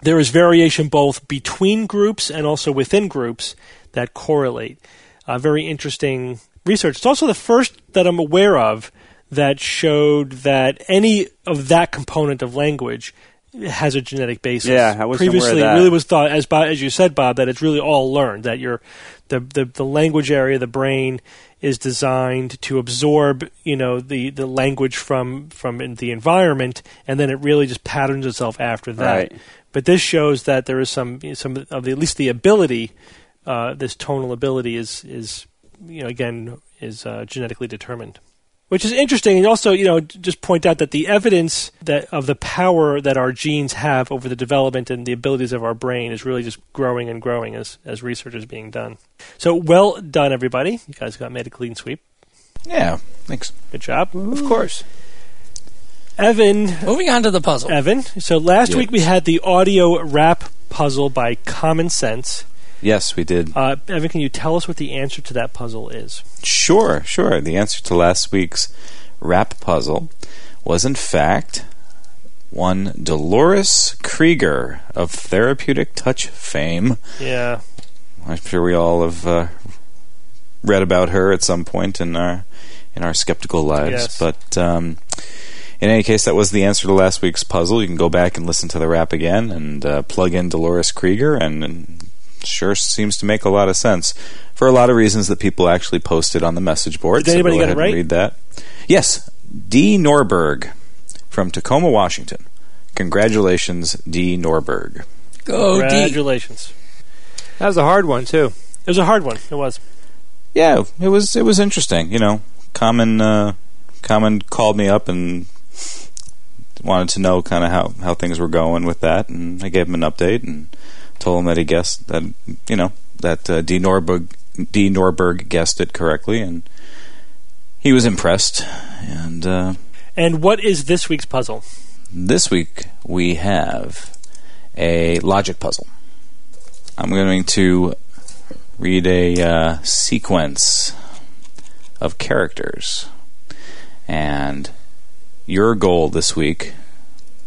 there is variation both between groups and also within groups that correlate. Uh, very interesting research. It's also the first that I'm aware of that showed that any of that component of language has a genetic basis. Yeah, I of previously that. it really was thought as Bob, as you said, Bob, that it's really all learned. That your the, the the language area, of the brain, is designed to absorb you know the the language from from in the environment, and then it really just patterns itself after that. Right. But this shows that there is some some of the, at least the ability, uh, this tonal ability is is you know again is uh, genetically determined which is interesting and also you know just point out that the evidence that of the power that our genes have over the development and the abilities of our brain is really just growing and growing as as research is being done so well done everybody you guys got made a clean sweep Yeah, thanks. good job Of course. evan Moving on to the puzzle. evan so last Yeah. week we had the audio rap puzzle by common sense Yes, we did. uh, evan can you tell us what the answer to that puzzle is Sure, sure. The answer to last week's rap puzzle was, in fact, one Dolores Krieger of Therapeutic Touch fame. yeah I'm sure we all have uh, read about her at some point in our in our skeptical lives. Yes. But um, in any case, that was the answer to last week's puzzle. You can go back and listen to the rap again and uh, plug in Dolores Krieger, and, and sure seems to make a lot of sense for a lot of reasons that people actually posted on the message board. Did anybody so go get it right? read that. Yes, D. Norberg from Tacoma, Washington. Congratulations, D. Norberg. Go deep. congratulations That was a hard one too. it was a hard one it was yeah, it was it was interesting. You know, Common uh, Common called me up and wanted to know kind of how how things were going with that, and I gave him an update and told him that he guessed that you know that uh, D Norberg D Norberg guessed it correctly, and he was impressed. And uh, and what is this week's puzzle this week we have a logic puzzle. I'm going to read a uh, sequence of characters. And your goal this week,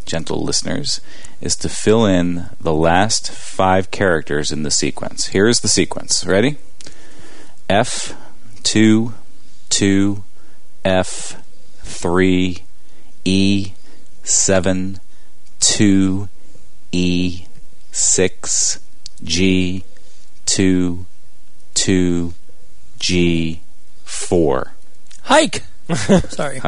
gentle listeners, is to fill in the last five characters in the sequence. Here's the sequence. Ready? F, 2, 2, F, 3, E, 7, 2, E, 6, G, 2, 2, G, 4. Hike. Sorry.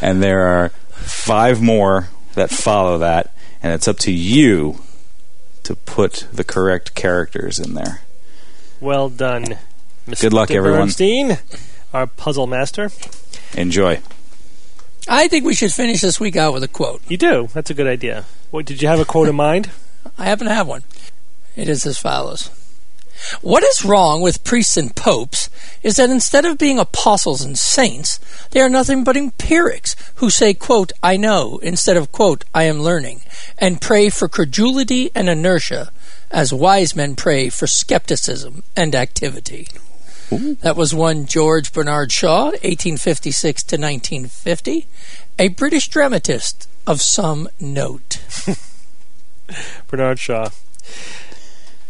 And there are five more that follow that, and it's up to you to put the correct characters in there. Well done, Mr. Good luck, everyone. Bernstein, our puzzle master. Enjoy. I think we should finish this week out with a quote. You do. That's a good idea. What, did you have a quote in mind? I happen to have one. It is as follows. What is wrong with priests and popes is that instead of being apostles and saints, they are nothing but empirics who say, quote, I know, instead of, quote, I am learning, and pray for credulity and inertia, as wise men pray for skepticism and activity. That was one George Bernard Shaw, 1856 to 1950, a British dramatist of some note. Bernard Shaw.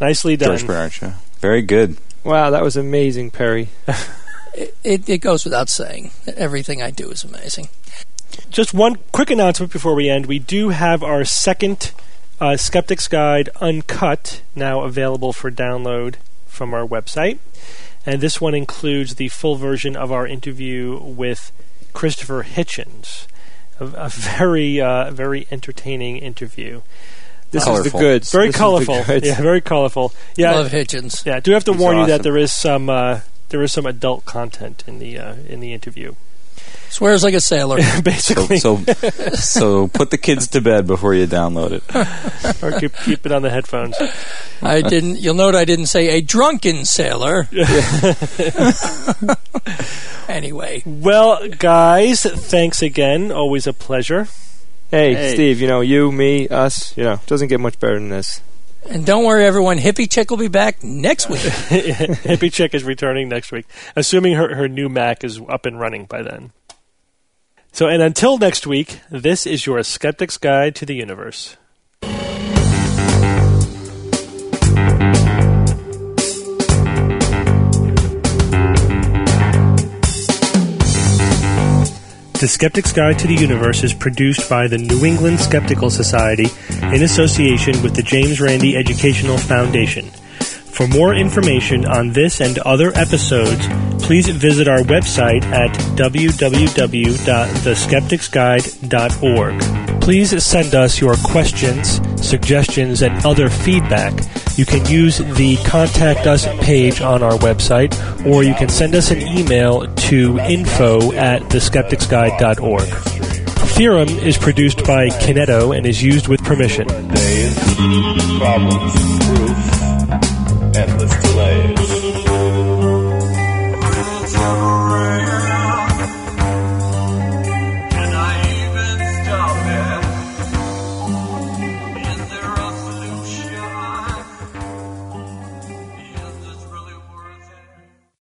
Nicely done. George Bernard Shaw. Very good. Wow, that was amazing, Perry. It, it goes without saying that everything I do is amazing. Just one quick announcement before we end. We do have our second uh, Skeptic's Guide Uncut now available for download from our website. and this one includes the full version of our interview with Christopher Hitchens. A, a very, uh, very entertaining interview. This is Colorful. the goods. Very This colorful. goods. Yeah, very colorful. Yeah, Love Hitchens. yeah. I do have to He's warn you that there is some uh, there is some adult content in the uh, in the interview. Swears like a sailor. So, Basically, so, so put the kids to bed before you download it. or keep, keep it on the headphones. I didn't. You'll note I didn't say a drunken sailor. anyway, Well, guys, thanks again. Always a pleasure. Hey, Hey. Steve, you know, you, me, us, you know, doesn't get much better than this. and don't worry, everyone. Hippie Chick will be back next week. Hippie Chick is returning next week, assuming her, her new Mac is up and running by then. So, and until next week, this is your Skeptic's Guide to the Universe. The Skeptic's Guide to the Universe is produced by the New England Skeptical Society in association with the James Randi Educational Foundation. For more information on this and other episodes, please visit our website at www.theskepticsguide.org. Please send us your questions, suggestions, and other feedback. You can use the Contact Us page on our website, or you can send us an email to info at theskepticsguide.org. Theorem is produced by Kineto and is used with permission. Endless delays.